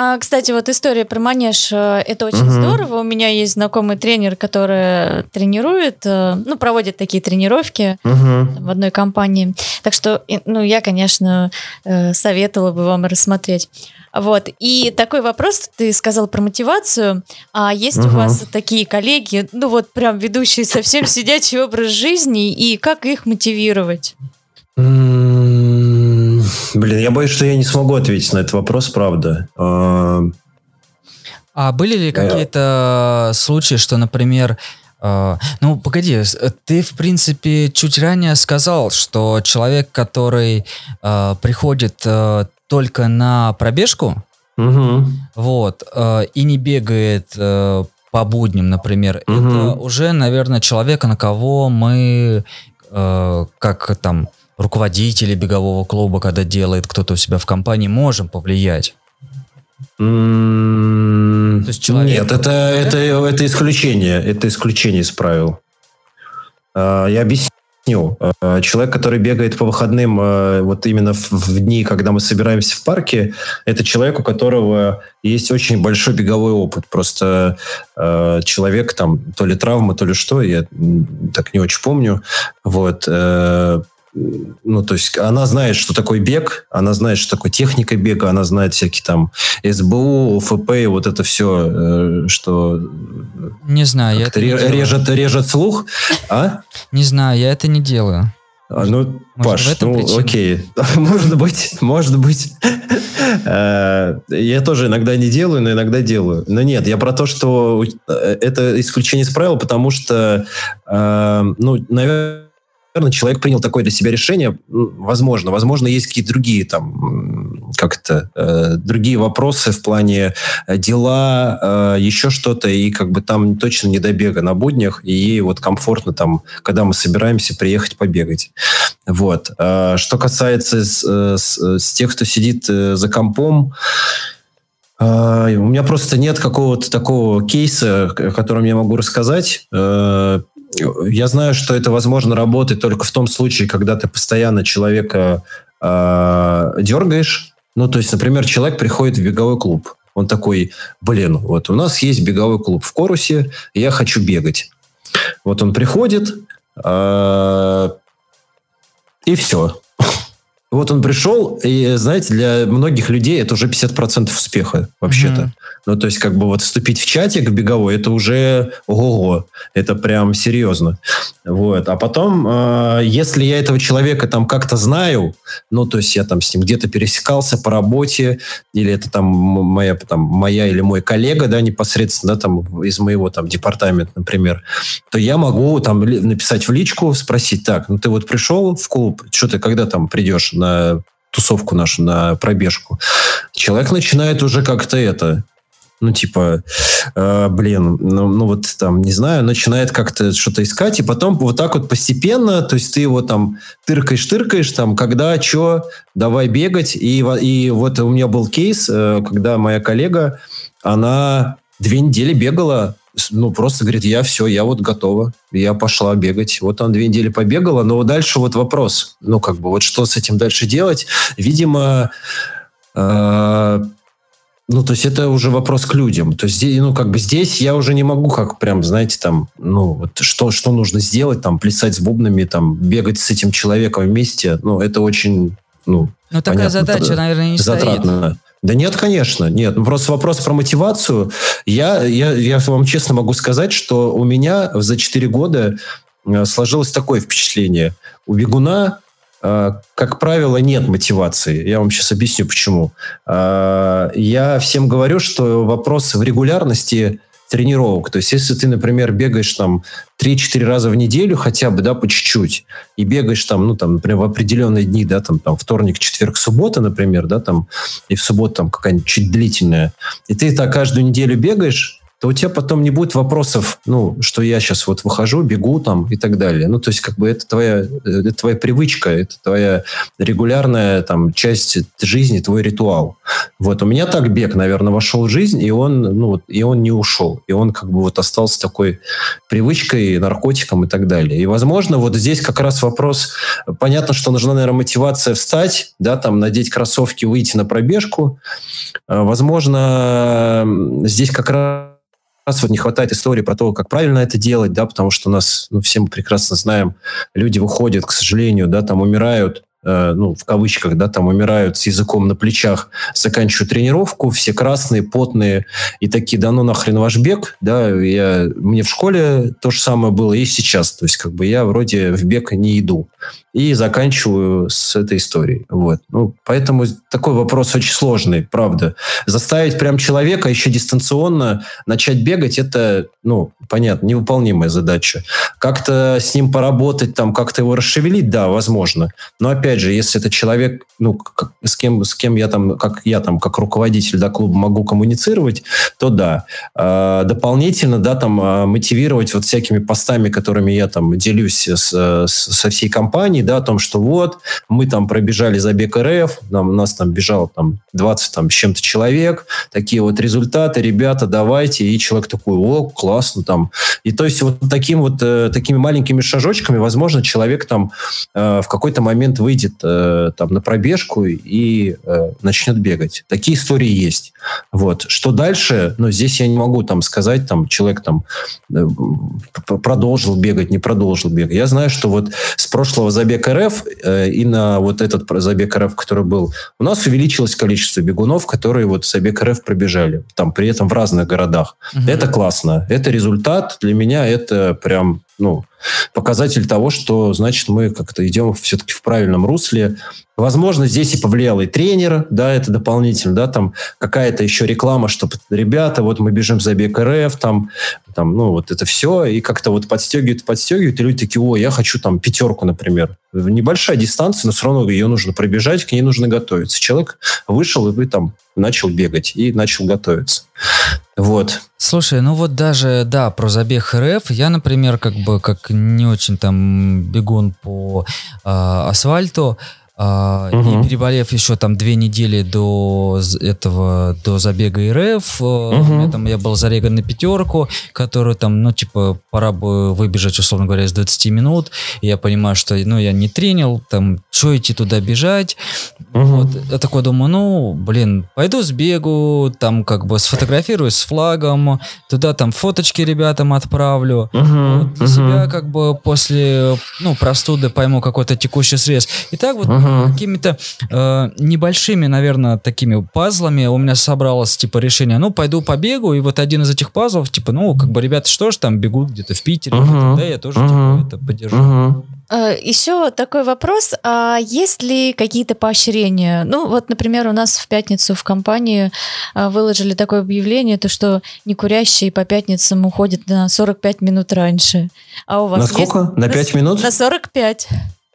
А, кстати, вот история про манеж, э, это очень угу. здорово. У меня есть знакомый тренер, который тренирует, э, ну, проводит такие тренировки угу. в одной компании. Так что, ну, я, конечно, э, советовала бы вам рассмотреть. Вот. И такой вопрос, ты сказал про мотивацию. А есть угу. у вас такие коллеги, ну вот прям ведущие совсем сидячий образ жизни, и как их мотивировать? Блин, я боюсь, что я не смогу ответить на этот вопрос, правда. А, а были ли какие-то случаи, что, например, Uh, ну, погоди, ты, в принципе, чуть ранее сказал, что человек, который uh, приходит только на пробежку, угу. вот, и не бегает по будням, например, угу. это уже, наверное, человек, на кого мы, как там, руководители бегового клуба, когда делает кто-то у себя в компании, можем повлиять? Mm, То есть человек... Нет, это, это, это исключение. Это исключение из правил. А, я объясню. А, человек, который бегает по выходным, а, вот именно в, в дни, когда мы собираемся в парке, это человек, у которого есть очень большой беговой опыт. Просто человек там то ли травма, то ли что, я так не очень помню. Вот э, ну, то есть она знает, что такое бег, она знает, что такое техника бега, она знает всякие там СБУ, ОФП и вот это все, э, что... Не знаю, я это ре- не режет, режет слух, а? Не знаю, я это не делаю. А, ну, может, Паш, ну, причина? окей. может быть, может быть. Э, я тоже иногда не делаю, но иногда делаю. Но нет, я про то, что э, это исключение из правил, потому что, ну, наверное, наверное, человек принял такое для себя решение. Возможно, возможно, есть какие-то другие там как-то э, другие вопросы в плане э, дела, э, еще что-то, и как бы там точно не добега на буднях, и ей вот комфортно там, когда мы собираемся приехать побегать. Вот. Э, что касается с, э, с, с тех, кто сидит э, за компом, у меня просто нет какого-то такого кейса, о котором я могу рассказать. Я знаю, что это возможно работать только в том случае, когда ты постоянно человека э, дергаешь. Ну, то есть, например, человек приходит в беговой клуб. Он такой, блин, вот у нас есть беговой клуб в Корусе, я хочу бегать. Вот он приходит, э, и все. Вот он пришел, и, знаете, для многих людей это уже 50% успеха вообще-то. Mm-hmm. Ну, то есть, как бы вот вступить в чатик беговой, это уже ого-го, это прям серьезно. Вот. А потом, э, если я этого человека там как-то знаю, ну, то есть я там с ним где-то пересекался по работе, или это там моя, там, моя или мой коллега, да, непосредственно, да, там, из моего там департамента, например, то я могу там написать в личку, спросить, так, ну, ты вот пришел в клуб, что ты когда там придешь на тусовку нашу, на пробежку? Человек начинает уже как-то это ну, типа, э, блин, ну, ну вот там, не знаю, начинает как-то что-то искать, и потом вот так вот постепенно, то есть ты его там тыркаешь-тыркаешь, там, когда, что, давай бегать, и, и вот у меня был кейс, э, когда моя коллега, она две недели бегала, ну, просто говорит, я все, я вот готова, я пошла бегать. Вот она две недели побегала, но дальше вот вопрос, ну, как бы, вот что с этим дальше делать? Видимо, э, ну, то есть это уже вопрос к людям. То есть, ну, как бы здесь я уже не могу, как прям, знаете, там, ну, вот что, что нужно сделать, там, плясать с бубнами, там, бегать с этим человеком вместе. Ну, это очень, ну, Ну, такая понятно, задача, наверное, не затратно. стоит. Да нет, конечно, нет. Ну, просто вопрос про мотивацию. Я, я, я вам честно могу сказать, что у меня за 4 года э, сложилось такое впечатление. У бегуна а, как правило, нет мотивации. Я вам сейчас объясню, почему. А, я всем говорю, что вопрос в регулярности тренировок. То есть, если ты, например, бегаешь там 3-4 раза в неделю хотя бы, да, по чуть-чуть, и бегаешь там, ну, там, например, в определенные дни, да, там, там вторник, четверг, суббота, например, да, там, и в субботу там какая-нибудь чуть длительная, и ты так каждую неделю бегаешь, то у тебя потом не будет вопросов, ну, что я сейчас вот выхожу, бегу там и так далее. Ну, то есть, как бы это твоя, это твоя привычка, это твоя регулярная там часть жизни, твой ритуал. Вот у меня так бег, наверное, вошел в жизнь, и он, ну, и он не ушел. И он как бы вот остался такой привычкой, наркотиком и так далее. И, возможно, вот здесь как раз вопрос, понятно, что нужна, наверное, мотивация встать, да, там, надеть кроссовки, выйти на пробежку. А, возможно, здесь как раз раз вот не хватает истории про то, как правильно это делать, да, потому что у нас, ну, все мы прекрасно знаем, люди выходят, к сожалению, да, там умирают Э, ну, в кавычках, да, там умирают с языком на плечах, заканчивают тренировку, все красные, потные, и такие, да ну нахрен ваш бег, да, я, мне в школе то же самое было и сейчас, то есть как бы я вроде в бег не иду, и заканчиваю с этой историей, вот. Ну, поэтому такой вопрос очень сложный, правда. Заставить прям человека еще дистанционно начать бегать, это, ну, понятно, невыполнимая задача. Как-то с ним поработать, там, как-то его расшевелить, да, возможно, но опять же, если это человек, ну, как, с кем, с кем я там, как я там, как руководитель, да, клуба могу коммуницировать, то да. А, дополнительно, да, там, а, мотивировать вот всякими постами, которыми я там делюсь с, с, со всей компанией, да, о том, что вот, мы там пробежали забег РФ, нам, у нас там бежало там 20 там с чем-то человек, такие вот результаты, ребята, давайте, и человек такой, о, классно там. И то есть вот таким вот, э, такими маленькими шажочками, возможно, человек там э, в какой-то момент выйдет э, там на пробежку и э, начнет бегать. Такие истории есть. Вот. Что дальше? Ну, здесь я не могу там сказать, там человек там э, продолжил бегать, не продолжил бегать. Я знаю, что вот с прошлого забега РФ э, и на вот этот забег РФ, который был, у нас увеличилось количество бегунов, которые вот забег РФ пробежали. Там при этом в разных городах. Угу. Это классно. Это результат. Для меня это прям ну, показатель того, что, значит, мы как-то идем все-таки в правильном русле. Возможно, здесь и повлиял и тренер, да, это дополнительно, да, там какая-то еще реклама, что ребята, вот мы бежим за бег РФ, там, там, ну, вот это все, и как-то вот подстегивают, подстегивают, и люди такие, о, я хочу там пятерку, например. Небольшая дистанция, но все равно ее нужно пробежать, к ней нужно готовиться. Человек вышел и там начал бегать и начал готовиться. Вот. Слушай, ну вот даже, да, про забег РФ, я, например, как бы, как не очень там бегун по э, асфальту, Uh, угу. И переболев еще там две недели до этого, до забега РФ, угу. там я был зареган на пятерку, которую там, ну, типа, пора бы выбежать, условно говоря, из 20 минут. И я понимаю, что, ну, я не тренил, там, что идти туда бежать. Угу. Вот, я такой думаю, ну, блин, пойду сбегу, там, как бы сфотографируюсь с флагом, туда там фоточки ребятам отправлю. Угу. Вот, для угу. себя, как бы, после, ну, простуды пойму какой-то текущий срез. И так вот угу uh-huh. какими-то э, небольшими, наверное, такими пазлами у меня собралось, типа, решение, ну, пойду побегу, и вот один из этих пазлов, типа, ну, как бы ребята что ж там бегут где-то в Питере, uh-huh. да, я тоже, uh-huh. типа, это поддержу. Uh-huh. Еще такой вопрос, а есть ли какие-то поощрения? Ну, вот, например, у нас в пятницу в компании а, выложили такое объявление, то, что некурящие по пятницам уходят на 45 минут раньше. А у вас на сколько? Есть... На 5 минут? На 45.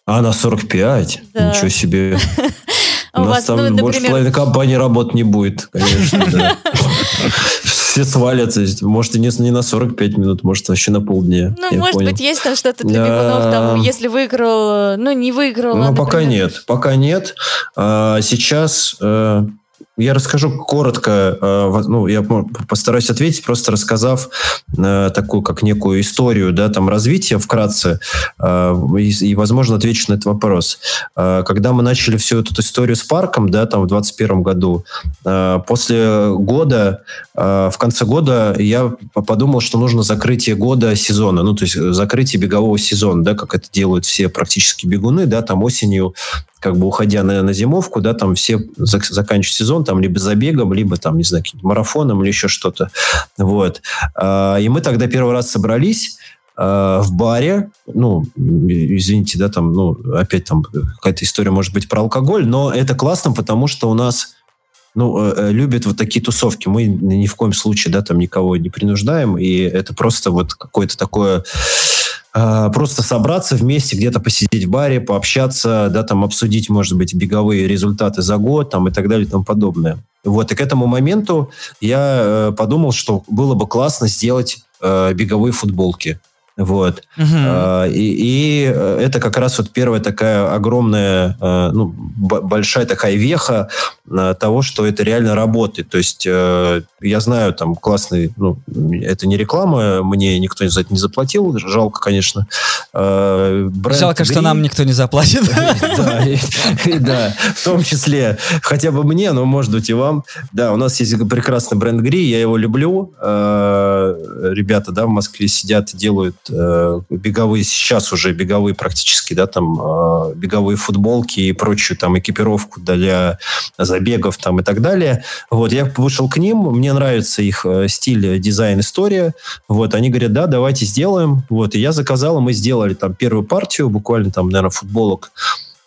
А, на 45? Да. Ничего себе. У нас там ну, больше половины компании работ не будет, конечно. Все свалятся. Может, и не, на 45 минут, может, вообще на полдня. Ну, может быть, есть там что-то для бегунов, там, если выиграл, ну, не выиграл. Ну, пока нет. Пока нет. Сейчас... Я расскажу коротко, э, ну, я постараюсь ответить, просто рассказав э, такую, как некую историю, да, там, развития вкратце, э, и, возможно, отвечу на этот вопрос. Когда мы начали всю эту историю с парком, да, там, в 2021 году, после года, в конце года я подумал, что нужно закрытие года сезона, ну, то есть закрытие бегового сезона, да, как это делают все практически бегуны, да, там осенью как бы уходя на, на зимовку, да, там все зак- заканчивают сезон, там либо забегом, либо там, не знаю, марафоном или еще что-то. Вот. А, и мы тогда первый раз собрались а, в баре, ну, извините, да, там, ну, опять там какая-то история может быть про алкоголь, но это классно, потому что у нас ну, э, э, любят вот такие тусовки. Мы ни в коем случае, да, там никого не принуждаем, и это просто вот какое-то такое а, просто собраться вместе, где-то посидеть в баре, пообщаться, да, там обсудить, может быть, беговые результаты за год, там и так далее и тому подобное. Вот, и к этому моменту я э, подумал, что было бы классно сделать э, беговые футболки. Вот. Угу. А, и, и э, это как раз вот первая такая огромная, э, ну, большая такая веха э, того, что это реально работает. То есть я знаю, там классный, ну, это не реклама, мне никто за это не заплатил, жалко, конечно. Бренд жалко, что нам никто не заплатит. Да, в том числе, хотя бы мне, но может быть и вам. Да, у нас есть прекрасный бренд Гри, я его люблю. Ребята, да, в Москве сидят, делают беговые, сейчас уже беговые практически, да, там э, беговые футболки и прочую там экипировку для забегов там и так далее. Вот, я вышел к ним, мне нравится их э, стиль, дизайн, история. Вот, они говорят, да, давайте сделаем. Вот, и я заказал, и мы сделали там первую партию, буквально там, наверное, футболок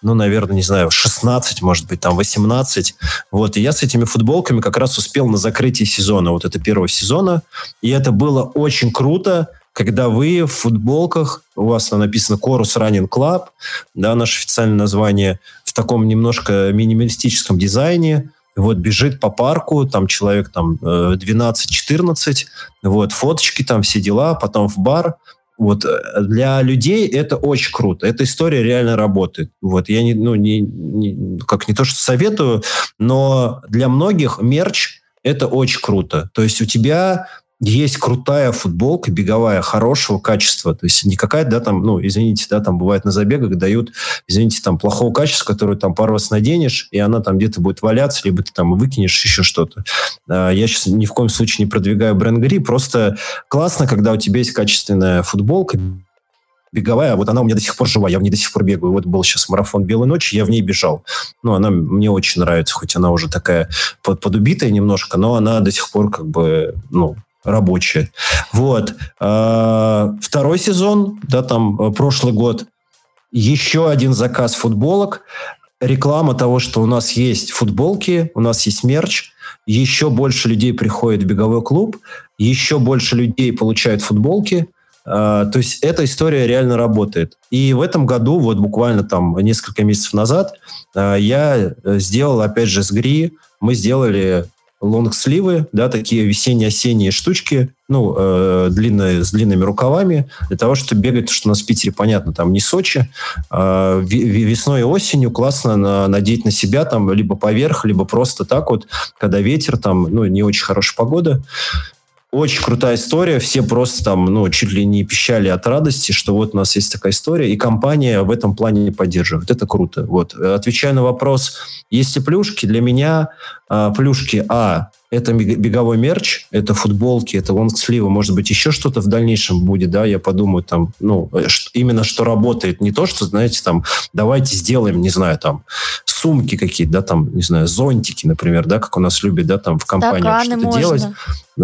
ну, наверное, не знаю, 16, может быть, там 18. Вот, и я с этими футболками как раз успел на закрытие сезона, вот это первого сезона. И это было очень круто, когда вы в футболках, у вас там написано Chorus Running Club, да, наше официальное название, в таком немножко минималистическом дизайне, вот бежит по парку, там человек там 12-14, вот фоточки там, все дела, потом в бар. Вот э, для людей это очень круто. Эта история реально работает. Вот я не, ну, не, не, как не то, что советую, но для многих мерч это очень круто. То есть у тебя есть крутая футболка беговая хорошего качества, то есть не какая-то, да, там, ну, извините, да, там бывает на забегах дают, извините, там плохого качества, которую там пару раз наденешь, и она там где-то будет валяться, либо ты там выкинешь еще что-то. А, я сейчас ни в коем случае не продвигаю бренд Гри, просто классно, когда у тебя есть качественная футболка, беговая, вот она у меня до сих пор жива, я в ней до сих пор бегаю. Вот был сейчас марафон «Белой ночи», я в ней бежал. Ну, она мне очень нравится, хоть она уже такая под, подубитая немножко, но она до сих пор как бы, ну, рабочие. Вот. А, второй сезон, да, там э, прошлый год, еще один заказ футболок, реклама того, что у нас есть футболки, у нас есть мерч, еще больше людей приходит в беговой клуб, еще больше людей получают футболки. А, то есть эта история реально работает. И в этом году, вот буквально там несколько месяцев назад, а, я сделал, опять же, с ГРИ, мы сделали лонгсливы, да, такие весенне-осенние штучки, ну, э, длинные, с длинными рукавами, для того, чтобы бегать, что у нас в Питере, понятно, там не Сочи, э, весной и осенью классно на, надеть на себя там либо поверх, либо просто так вот, когда ветер, там, ну, не очень хорошая погода, очень крутая история. Все просто там, ну, чуть ли не пищали от радости, что вот у нас есть такая история, и компания в этом плане поддерживает. Это круто. Вот. Отвечая на вопрос, есть ли плюшки? Для меня а, плюшки, а, это беговой мерч, это футболки, это лонгсливы, может быть, еще что-то в дальнейшем будет, да, я подумаю, там, ну, именно что работает, не то, что, знаете, там, давайте сделаем, не знаю, там, сумки какие-то, да, там, не знаю, зонтики, например, да, как у нас любят, да, там, в компании что-то делать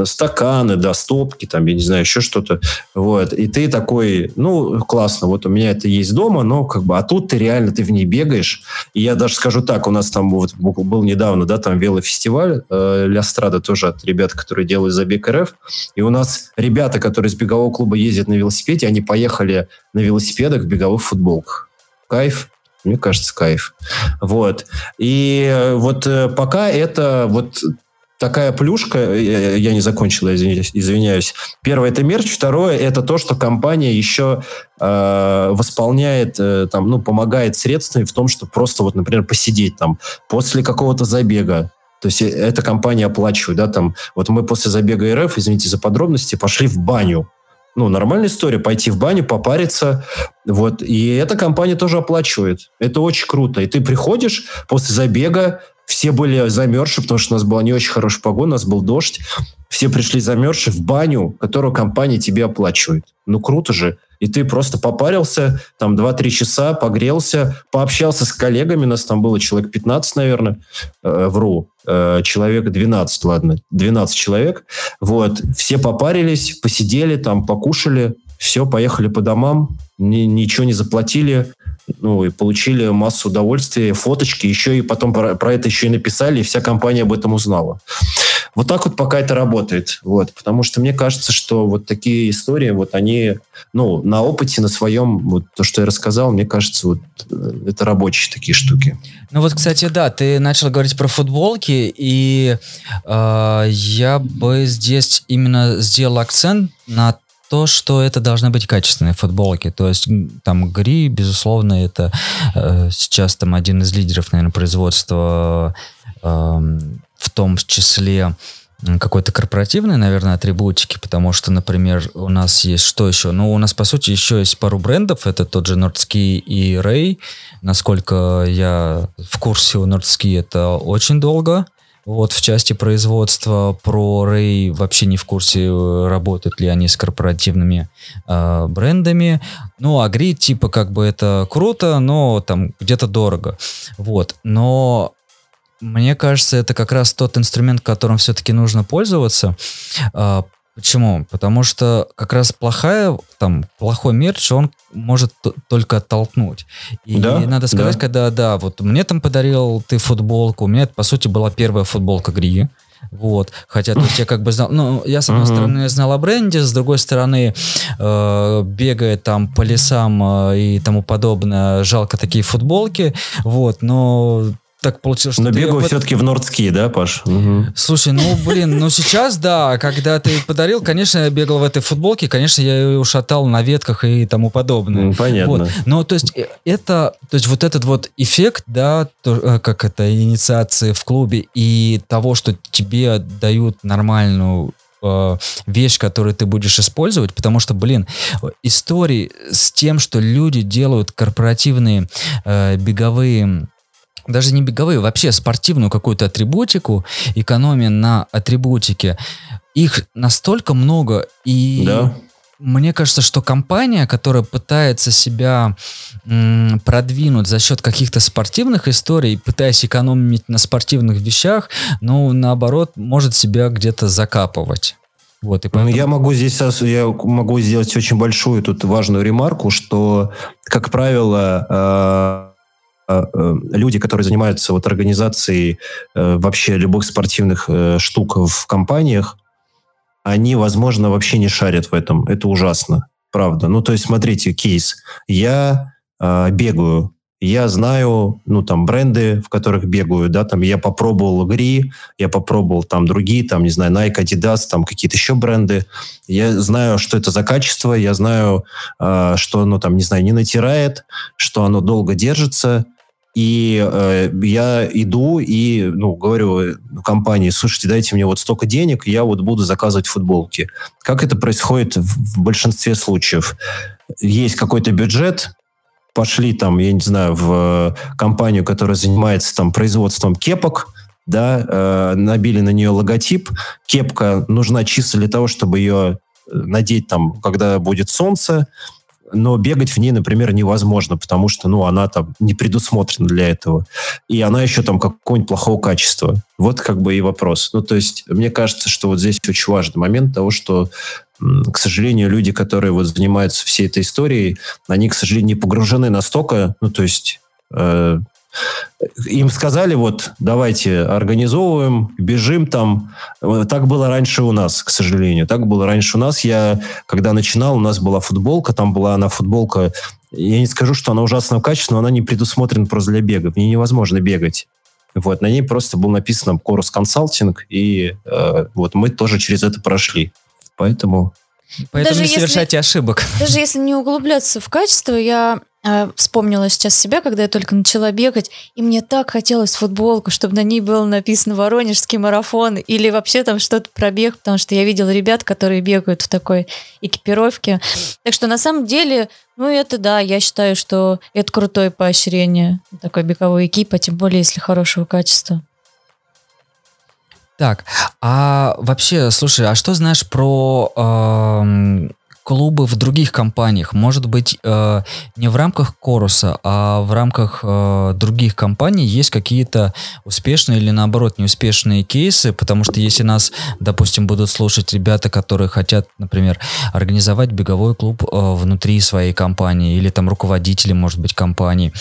стаканы, да, стопки, там, я не знаю, еще что-то. Вот. И ты такой, ну, классно, вот у меня это есть дома, но как бы, а тут ты реально, ты в ней бегаешь. И я даже скажу так, у нас там вот был недавно, да, там велофестиваль э, Лястрада тоже от ребят, которые делают забег РФ. И у нас ребята, которые из бегового клуба ездят на велосипеде, они поехали на велосипедах в беговых футболках. Кайф. Мне кажется, кайф. Вот. И э, вот э, пока это вот такая плюшка, я не закончил, извиняюсь, извиняюсь. Первое это мерч, второе это то, что компания еще э, восполняет, э, там, ну, помогает средствами в том, что просто вот, например, посидеть там после какого-то забега, то есть э, эта компания оплачивает, да, там, вот мы после забега РФ, извините за подробности, пошли в баню. Ну, нормальная история, пойти в баню, попариться, вот, и эта компания тоже оплачивает. Это очень круто. И ты приходишь после забега, все были замерзшие, потому что у нас была не очень хорошая погода, у нас был дождь. Все пришли замерзшие в баню, которую компания тебе оплачивает. Ну, круто же. И ты просто попарился, там 2-3 часа, погрелся, пообщался с коллегами, нас там было человек 15, наверное, э, вру, э, человек 12, ладно, 12 человек. Вот, все попарились, посидели там, покушали, все, поехали по домам, ни, ничего не заплатили, ну, и получили массу удовольствия, фоточки, еще и потом про, про это еще и написали, и вся компания об этом узнала. Вот так вот пока это работает. Вот, потому что мне кажется, что вот такие истории, вот они, ну, на опыте, на своем, вот то, что я рассказал, мне кажется, вот э, это рабочие такие штуки. Ну вот, кстати, да, ты начал говорить про футболки, и э, я бы здесь именно сделал акцент на то, что это должны быть качественные футболки. То есть там Гри, безусловно, это э, сейчас там один из лидеров, наверное, производства, э, в том числе какой-то корпоративной, наверное, атрибутики, потому что, например, у нас есть что еще? Ну, у нас, по сути, еще есть пару брендов. Это тот же Nordski и Ray. Насколько я в курсе, у Nordski это очень долго. Вот в части производства про Ray вообще не в курсе, э, работают ли они с корпоративными э, брендами. Ну, а Grid, типа, как бы это круто, но там где-то дорого. Вот. Но мне кажется, это как раз тот инструмент, которым все-таки нужно пользоваться. Э, Почему? Потому что как раз плохая, там, плохой мерч, он может только оттолкнуть. И да, надо сказать, да. когда, да, вот мне там подарил ты футболку, у меня это, по сути, была первая футболка Гри. Вот, хотя тут я как бы знал, ну, я с одной uh-huh. стороны знал о бренде, с другой стороны, э, бегая там по лесам э, и тому подобное, жалко такие футболки, вот, но так получилось, что... Но бегаю под... все-таки в Нордские, да, Паш? Угу. Слушай, ну, блин, ну сейчас, да, когда ты подарил, конечно, я бегал в этой футболке, конечно, я ее ушатал на ветках и тому подобное. Ну, понятно. Вот. Но, то есть, э, это, то есть, вот этот вот эффект, да, то, э, как это, инициации в клубе и того, что тебе дают нормальную э, вещь, которую ты будешь использовать, потому что, блин, истории с тем, что люди делают корпоративные э, беговые даже не беговые, вообще спортивную какую-то атрибутику, экономия на атрибутике, их настолько много, и да. мне кажется, что компания, которая пытается себя м, продвинуть за счет каких-то спортивных историй, пытаясь экономить на спортивных вещах, ну, наоборот, может себя где-то закапывать. Вот, и ну, поэтому... Я могу здесь я могу сделать очень большую тут важную ремарку, что, как правило, э люди, которые занимаются вот организацией э, вообще любых спортивных э, штук в компаниях, они, возможно, вообще не шарят в этом. Это ужасно, правда. Ну, то есть, смотрите, кейс. Я э, бегаю, я знаю, ну, там, бренды, в которых бегаю, да, там, я попробовал Гри, я попробовал там другие, там, не знаю, Nike, Adidas, там, какие-то еще бренды. Я знаю, что это за качество, я знаю, э, что оно там, не знаю, не натирает, что оно долго держится, и э, я иду и ну, говорю компании, слушайте, дайте мне вот столько денег, я вот буду заказывать футболки. Как это происходит в, в большинстве случаев? Есть какой-то бюджет, пошли там, я не знаю, в компанию, которая занимается там производством кепок, да, э, набили на нее логотип. Кепка нужна чисто для того, чтобы ее надеть там, когда будет солнце но бегать в ней, например, невозможно, потому что, ну, она там не предусмотрена для этого. И она еще там какого-нибудь плохого качества. Вот как бы и вопрос. Ну, то есть, мне кажется, что вот здесь очень важный момент того, что к сожалению, люди, которые вот занимаются всей этой историей, они, к сожалению, не погружены настолько, ну, то есть э, им сказали, вот, давайте организовываем, бежим там. Так было раньше у нас, к сожалению. Так было раньше у нас. Я, когда начинал, у нас была футболка, там была она футболка, я не скажу, что она ужасного качества, но она не предусмотрена просто для бега. В ней невозможно бегать. Вот, на ней просто был написано Chorus Consulting, и э, вот мы тоже через это прошли. Поэтому Поэтому даже не совершайте если, ошибок. Даже если не углубляться в качество, я вспомнила сейчас себя, когда я только начала бегать, и мне так хотелось футболку, чтобы на ней было написано «Воронежский марафон» или вообще там что-то про бег, потому что я видела ребят, которые бегают в такой экипировке. Так что на самом деле, ну это да, я считаю, что это крутое поощрение такой беговой экипа, тем более если хорошего качества. Так, а вообще, слушай, а что знаешь про э, клубы в других компаниях? Может быть, э, не в рамках Коруса, а в рамках э, других компаний есть какие-то успешные или наоборот неуспешные кейсы? Потому что если нас, допустим, будут слушать ребята, которые хотят, например, организовать беговой клуб э, внутри своей компании или там руководители, может быть, компании,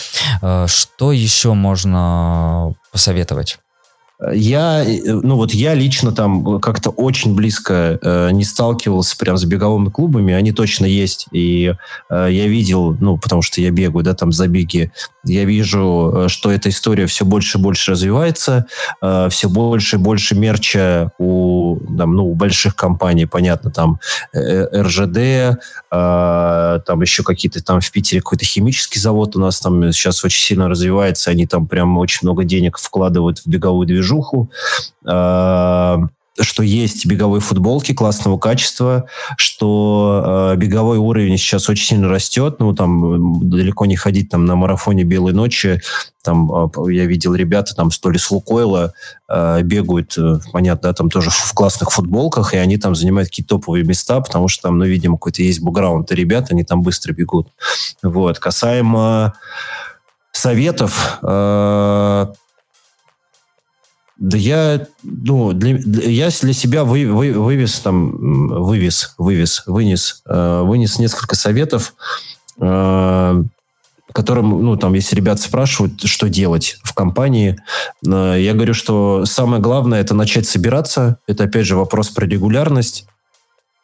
э, что еще можно посоветовать? Я, ну вот я лично там как-то очень близко э, не сталкивался прям с беговыми клубами, они точно есть, и э, я видел, ну потому что я бегаю, да, там забеги, я вижу, э, что эта история все больше и больше развивается, э, все больше и больше мерча у, там, ну, у больших компаний, понятно, там э, РЖД, э, там еще какие-то там в Питере какой-то химический завод у нас там сейчас очень сильно развивается, они там прям очень много денег вкладывают в беговую движуху, движуху, э, что есть беговые футболки классного качества, что э, беговой уровень сейчас очень сильно растет, ну, там далеко не ходить там на марафоне «Белой ночи», там э, я видел ребята там то ли с Лукойла э, бегают, э, понятно, да, там тоже в классных футболках, и они там занимают какие-то топовые места, потому что там, ну, видимо, какой-то есть бэкграунд, и ребята, они там быстро бегут. Вот. Касаемо советов, э, да я, ну, для, я для себя вы, вы, вывез там, вывез, вывез, вынес, э, вынес несколько советов, э, которым, ну, там, если ребят спрашивают, что делать в компании, э, я говорю, что самое главное – это начать собираться. Это, опять же, вопрос про регулярность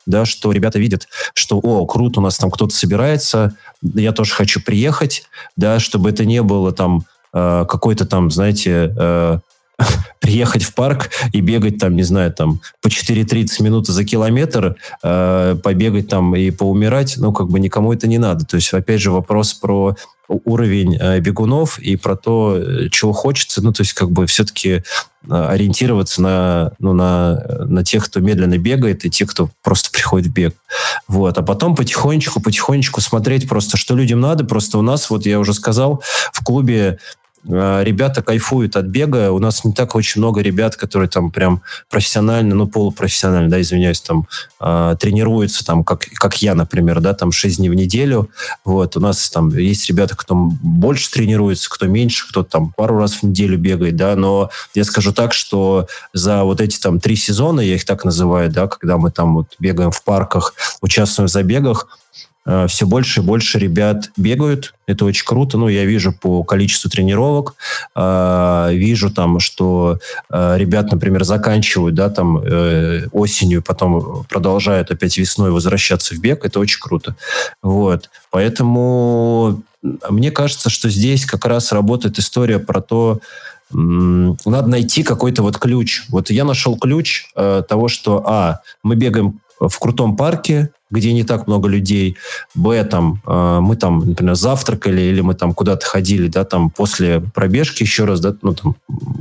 да, что ребята видят, что, о, круто, у нас там кто-то собирается, я тоже хочу приехать, да, чтобы это не было там э, какой-то там, знаете, э, приехать в парк и бегать там, не знаю, там по 4.30 минуты за километр, э, побегать там и поумирать, ну, как бы никому это не надо. То есть, опять же, вопрос про уровень э, бегунов и про то, э, чего хочется, ну, то есть, как бы все-таки э, ориентироваться на, ну, на, на тех, кто медленно бегает, и тех, кто просто приходит в бег. Вот. А потом потихонечку, потихонечку смотреть просто, что людям надо. Просто у нас, вот я уже сказал, в клубе ребята кайфуют от бега. У нас не так очень много ребят, которые там прям профессионально, ну, полупрофессионально, да, извиняюсь, там э, тренируются, там, как, как я, например, да, там 6 дней в неделю. Вот, у нас там есть ребята, кто больше тренируется, кто меньше, кто там пару раз в неделю бегает, да, но я скажу так, что за вот эти там три сезона, я их так называю, да, когда мы там вот бегаем в парках, участвуем в забегах, все больше и больше ребят бегают. Это очень круто. Ну, я вижу по количеству тренировок, э, вижу там, что э, ребят, например, заканчивают, да, там осенью, потом продолжают опять весной возвращаться в бег. Это очень круто. Вот. Поэтому мне кажется, что здесь как раз работает история про то, надо найти какой-то вот ключ. Вот я нашел ключ того, что, а, мы бегаем в крутом парке, где не так много людей. Б, там, э, мы там, например, завтракали или мы там куда-то ходили, да, там после пробежки еще раз, да, ну, там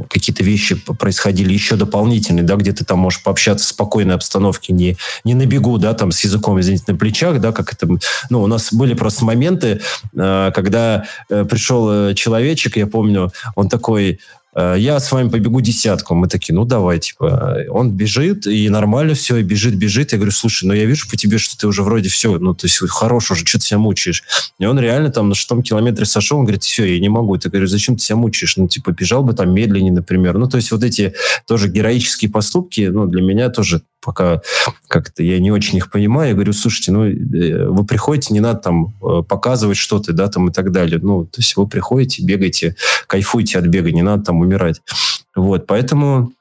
какие-то вещи происходили еще дополнительные, да, где ты там можешь пообщаться в спокойной обстановке, не, не на бегу, да, там с языком, извините, на плечах, да, как это, ну, у нас были просто моменты, э, когда э, пришел э, человечек, я помню, он такой, я с вами побегу десятку. Мы такие, ну давай, типа. Он бежит, и нормально все, и бежит, бежит. Я говорю, слушай, ну я вижу по тебе, что ты уже вроде все, ну то есть хорош уже, что ты себя мучаешь. И он реально там на шестом километре сошел, он говорит, все, я не могу. Я говорю, зачем ты себя мучаешь? Ну типа бежал бы там медленнее, например. Ну то есть вот эти тоже героические поступки, ну для меня тоже пока как-то я не очень их понимаю. Я говорю, слушайте, ну, э, вы приходите, не надо там э, показывать что-то, да, там и так далее. Ну, то есть вы приходите, бегаете, кайфуйте от бега, не надо там умирать. Вот, поэтому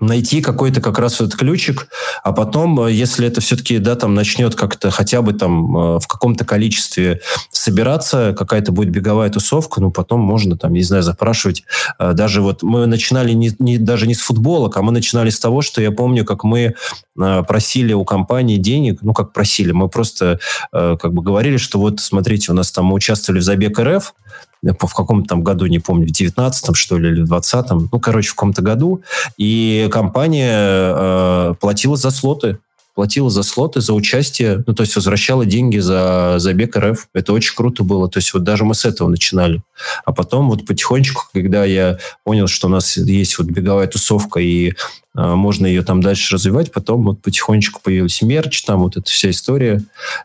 найти какой-то как раз этот ключик, а потом, э, если это все-таки, да, там начнет как-то хотя бы там э, в каком-то количестве собираться, какая-то будет беговая тусовка, ну, потом можно там, не знаю, запрашивать. Э, даже вот мы начинали не, не, даже не с футболок, а мы начинали с того, что я помню, как мы просили у компании денег, ну, как просили, мы просто как бы говорили, что вот, смотрите, у нас там мы участвовали в Забег РФ, в каком-то там году, не помню, в 19-м, что ли, или в 20-м, ну, короче, в каком-то году, и компания э, платила за слоты, платила за слоты, за участие, ну, то есть возвращала деньги за забег РФ. Это очень круто было. То есть вот даже мы с этого начинали. А потом вот потихонечку, когда я понял, что у нас есть вот беговая тусовка, и э, можно ее там дальше развивать, потом вот потихонечку появился мерч, там вот эта вся история,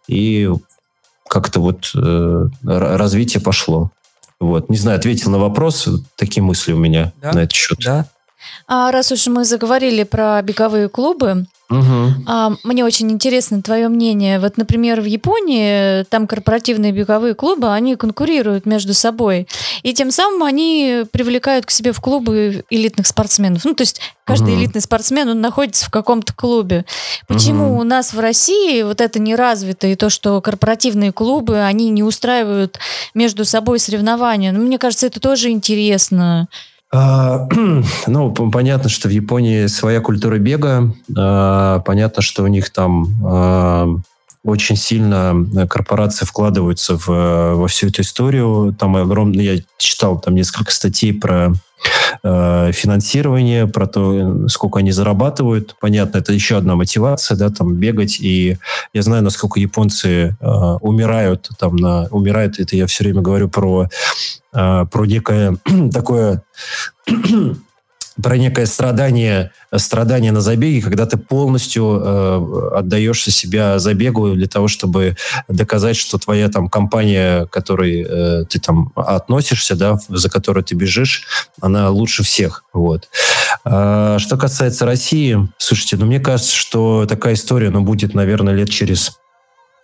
и как-то вот э, развитие пошло. Вот. Не знаю, ответил на вопрос. Такие мысли у меня да? на этот счет. Да. А раз уж мы заговорили про беговые клубы, Угу. А, мне очень интересно твое мнение. Вот, например, в Японии там корпоративные беговые клубы, они конкурируют между собой. И тем самым они привлекают к себе в клубы элитных спортсменов. Ну, то есть каждый угу. элитный спортсмен, он находится в каком-то клубе. Почему угу. у нас в России вот это не развито, и то, что корпоративные клубы, они не устраивают между собой соревнования? Ну, мне кажется, это тоже интересно. А, ну, понятно, что в Японии своя культура бега. А, понятно, что у них там а, очень сильно корпорации вкладываются в, во всю эту историю. Там огромное, я читал там несколько статей про э, финансирование, про то, сколько они зарабатывают. Понятно, это еще одна мотивация, да, там бегать. И я знаю, насколько японцы э, умирают, там на умирают. Это я все время говорю про э, про некое такое про некое страдание, страдание на забеге, когда ты полностью э, отдаешься себя забегу для того, чтобы доказать, что твоя там компания, которой э, ты там относишься, да, за которую ты бежишь, она лучше всех. Вот. А, что касается России, слушайте, ну мне кажется, что такая история, ну, будет, наверное, лет через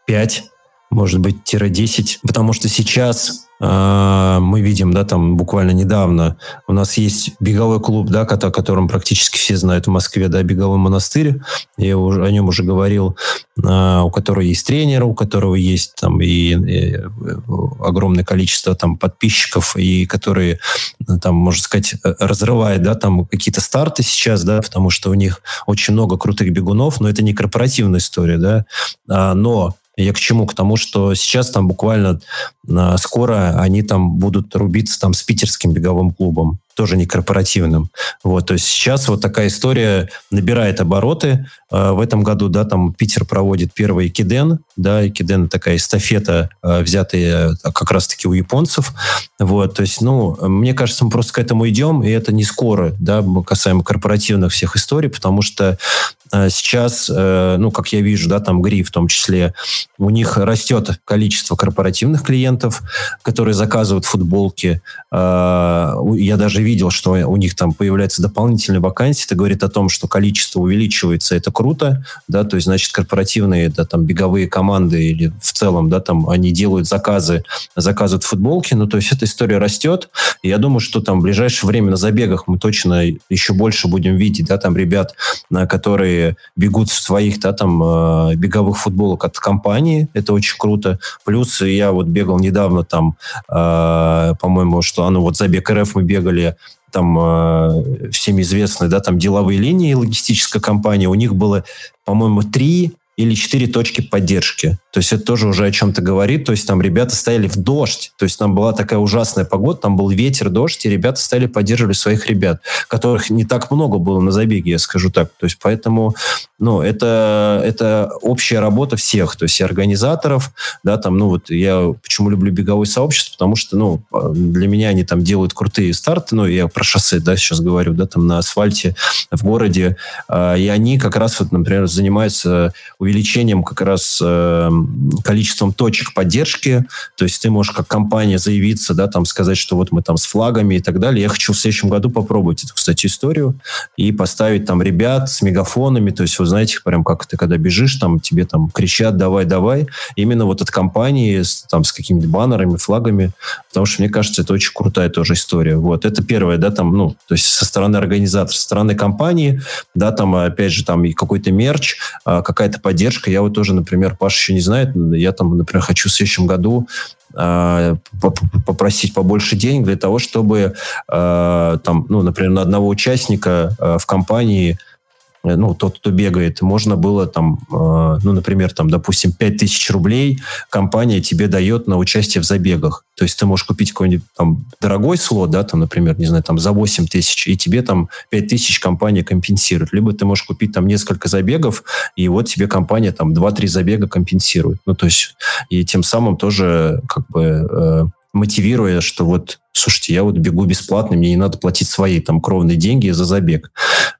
пять, может быть, тире 10, потому что сейчас мы видим, да, там буквально недавно у нас есть беговой клуб, да, о котором практически все знают в Москве, да, беговой монастырь. Я уже, о нем уже говорил, а, у которого есть тренер, у которого есть там и, и огромное количество там подписчиков, и которые там, можно сказать, разрывает, да, там какие-то старты сейчас, да, потому что у них очень много крутых бегунов, но это не корпоративная история, да, а, но я к чему? К тому, что сейчас там буквально э, скоро они там будут рубиться там с питерским беговым клубом, тоже не корпоративным. Вот, то есть сейчас вот такая история набирает обороты. Э, в этом году, да, там Питер проводит первый Киден, да, Киден такая эстафета, э, взятая как раз-таки у японцев. Вот, то есть, ну, мне кажется, мы просто к этому идем, и это не скоро, да, касаемо корпоративных всех историй, потому что а сейчас, э, ну, как я вижу, да, там ГРИ в том числе, у них растет количество корпоративных клиентов, которые заказывают футболки. А, я даже видел, что у них там появляются дополнительные вакансии. Это говорит о том, что количество увеличивается, это круто, да, то есть, значит, корпоративные, да, там, беговые команды или в целом, да, там, они делают заказы, заказывают футболки, ну, то есть, эта история растет. Я думаю, что там в ближайшее время на забегах мы точно еще больше будем видеть, да, там, ребят, которые бегут в своих да, там, э, беговых футболок от компании. Это очень круто. Плюс я вот бегал недавно там, э, по-моему, что, ну вот забег РФ мы бегали там э, всем известные, да, там деловые линии логистическая компания, у них было, по-моему, три или четыре точки поддержки. То есть это тоже уже о чем-то говорит. То есть там ребята стояли в дождь. То есть там была такая ужасная погода, там был ветер, дождь, и ребята стояли, поддерживали своих ребят, которых не так много было на забеге, я скажу так. То есть поэтому, ну, это, это общая работа всех, то есть и организаторов, да, там, ну, вот я почему люблю беговое сообщество, потому что, ну, для меня они там делают крутые старты, ну, я про шоссе, да, сейчас говорю, да, там на асфальте в городе, а, и они как раз вот, например, занимаются увеличением как раз э, количеством точек поддержки. То есть ты можешь как компания заявиться, да, там сказать, что вот мы там с флагами и так далее. Я хочу в следующем году попробовать эту, кстати, историю и поставить там ребят с мегафонами. То есть, вы знаете, прям как ты когда бежишь, там тебе там кричат «давай, давай». Именно вот от компании с, там с какими-то баннерами, флагами. Потому что, мне кажется, это очень крутая тоже история. Вот, это первое, да, там, ну, то есть со стороны организатора, со стороны компании, да, там, опять же, там и какой-то мерч, а, какая-то поддержка. Я вот тоже, например, Паша еще не знает, я там, например, хочу в следующем году э, попросить побольше денег для того, чтобы э, там, ну, например, на одного участника э, в компании ну, тот, кто бегает, можно было там, э, ну, например, там, допустим, 5000 рублей компания тебе дает на участие в забегах. То есть ты можешь купить какой-нибудь там дорогой слот, да, там, например, не знаю, там за 8 тысяч, и тебе там 5 тысяч компания компенсирует. Либо ты можешь купить там несколько забегов, и вот тебе компания там 2-3 забега компенсирует. Ну, то есть, и тем самым тоже как бы э, мотивируя, что вот, слушайте, я вот бегу бесплатно, мне не надо платить свои там кровные деньги за забег.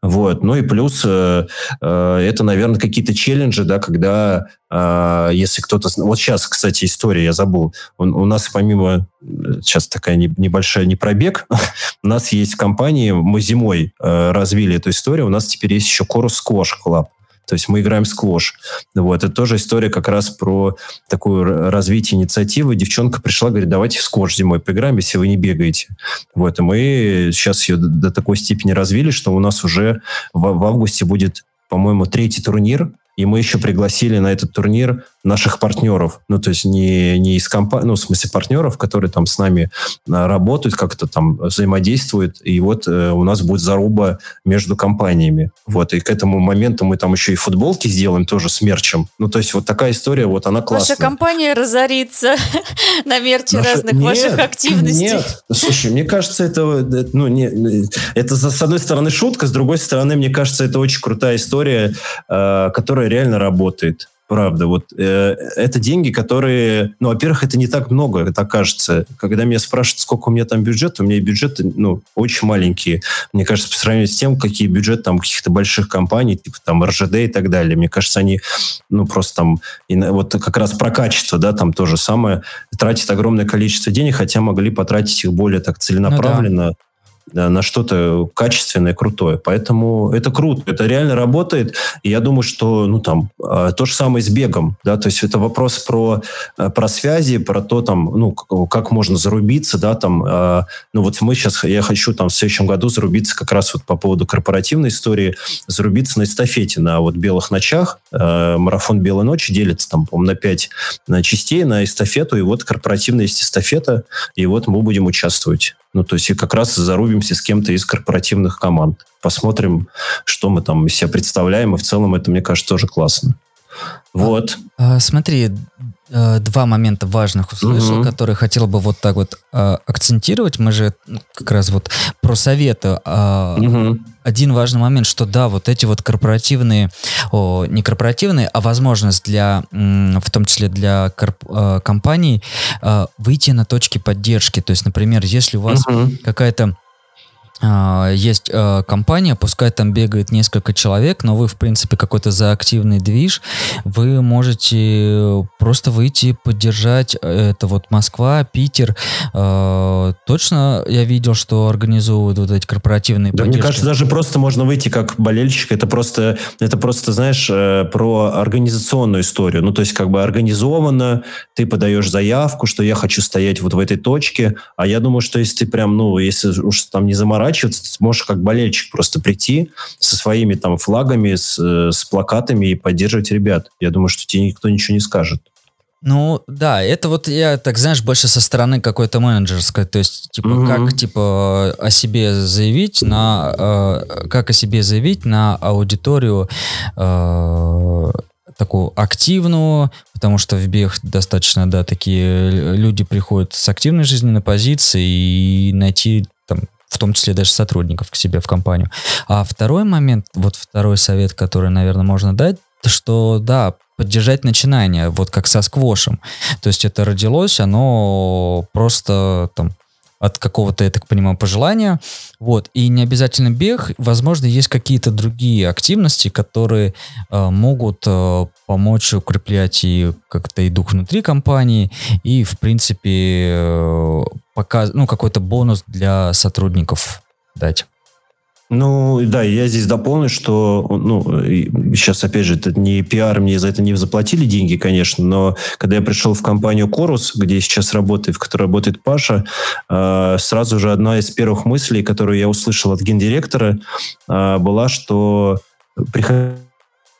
Вот. Ну и плюс э, э, это, наверное, какие-то челленджи, да, когда э, если кто-то... Вот сейчас, кстати, история, я забыл. У, у нас помимо... Сейчас такая не, небольшая не пробег. у нас есть в компании, мы зимой э, развили эту историю, у нас теперь есть еще Chorus Squash Club. То есть мы играем сквош. Вот. Это тоже история как раз про такое развитие инициативы. Девчонка пришла, говорит, давайте в сквош зимой поиграем, если вы не бегаете. Вот. И мы сейчас ее до такой степени развили, что у нас уже в, в августе будет по-моему, третий турнир и мы еще пригласили на этот турнир наших партнеров. Ну, то есть не, не из компании, ну, в смысле партнеров, которые там с нами а, работают, как-то там взаимодействуют. И вот э, у нас будет заруба между компаниями. Вот. И к этому моменту мы там еще и футболки сделаем тоже с мерчем. Ну, то есть вот такая история, вот она классная. Наша компания разорится на мерче Наша... разных нет, ваших активностей. Нет, слушай, мне кажется, это, ну, не, это с одной стороны шутка, с другой стороны, мне кажется, это очень крутая история, э, которая реально работает. Правда, вот э, это деньги, которые, ну, во-первых, это не так много, так кажется. Когда меня спрашивают, сколько у меня там бюджет, у меня бюджеты, ну, очень маленькие. Мне кажется, по сравнению с тем, какие бюджеты там каких-то больших компаний, типа там РЖД и так далее, мне кажется, они, ну, просто там, и, вот как раз про качество, да, там то же самое, тратят огромное количество денег, хотя могли потратить их более так целенаправленно. Ну, да на что-то качественное, крутое. Поэтому это круто, это реально работает. И я думаю, что ну, там, а, то же самое с бегом. Да? То есть это вопрос про, э, про связи, про то, там, ну, как можно зарубиться. Да? Там, а, ну, вот мы сейчас, я хочу там, в следующем году зарубиться как раз вот по поводу корпоративной истории, зарубиться на эстафете, на вот белых ночах. Э, марафон «Белой ночи» делится там, по на пять на частей, на эстафету. И вот корпоративная есть эстафета, и вот мы будем участвовать. Ну, то есть и как раз зарубимся с кем-то из корпоративных команд. Посмотрим, что мы там из себя представляем. И в целом это, мне кажется, тоже классно. Вот. А, смотри, э, два момента важных услышал, угу. которые хотел бы вот так вот а, акцентировать. Мы же ну, как раз вот про советы. Угу. Один важный момент, что да, вот эти вот корпоративные, о, не корпоративные, а возможность для, в том числе для корп, компаний, выйти на точки поддержки. То есть, например, если у вас угу. какая-то есть э, компания, пускай там бегает несколько человек, но вы, в принципе, какой-то за активный движ, вы можете просто выйти, поддержать. Это вот Москва, Питер. Э, точно я видел, что организовывают вот эти корпоративные да, поддержки. Мне кажется, даже просто можно выйти как болельщик. Это просто, это просто, знаешь, э, про организационную историю. Ну, то есть, как бы организованно, ты подаешь заявку, что я хочу стоять вот в этой точке, а я думаю, что если ты прям, ну, если уж там не заморачиваешься, заморачиваться, ты можешь как болельщик просто прийти со своими там флагами, с, э, с плакатами и поддерживать ребят. Я думаю, что тебе никто ничего не скажет. Ну, да, это вот я, так знаешь, больше со стороны какой-то менеджерской, то есть, типа, mm-hmm. как, типа, о себе заявить на, э, как о себе заявить на аудиторию э, такую активную, потому что в бег достаточно, да, такие люди приходят с активной жизненной позиции и найти там в том числе даже сотрудников к себе в компанию. А второй момент, вот второй совет, который, наверное, можно дать, что да, поддержать начинание, вот как со сквошем. То есть это родилось, оно просто там от какого-то, я так понимаю, пожелания. Вот. И не обязательно бег. Возможно, есть какие-то другие активности, которые э, могут э, помочь укреплять и как-то и дух внутри компании, и, в принципе, э, показ, ну, какой-то бонус для сотрудников дать. Ну, да, я здесь дополню, что, ну, сейчас, опять же, это не пиар, мне за это не заплатили деньги, конечно, но когда я пришел в компанию Корус, где сейчас работаю, в которой работает Паша, э, сразу же одна из первых мыслей, которую я услышал от гендиректора, э, была, что приходите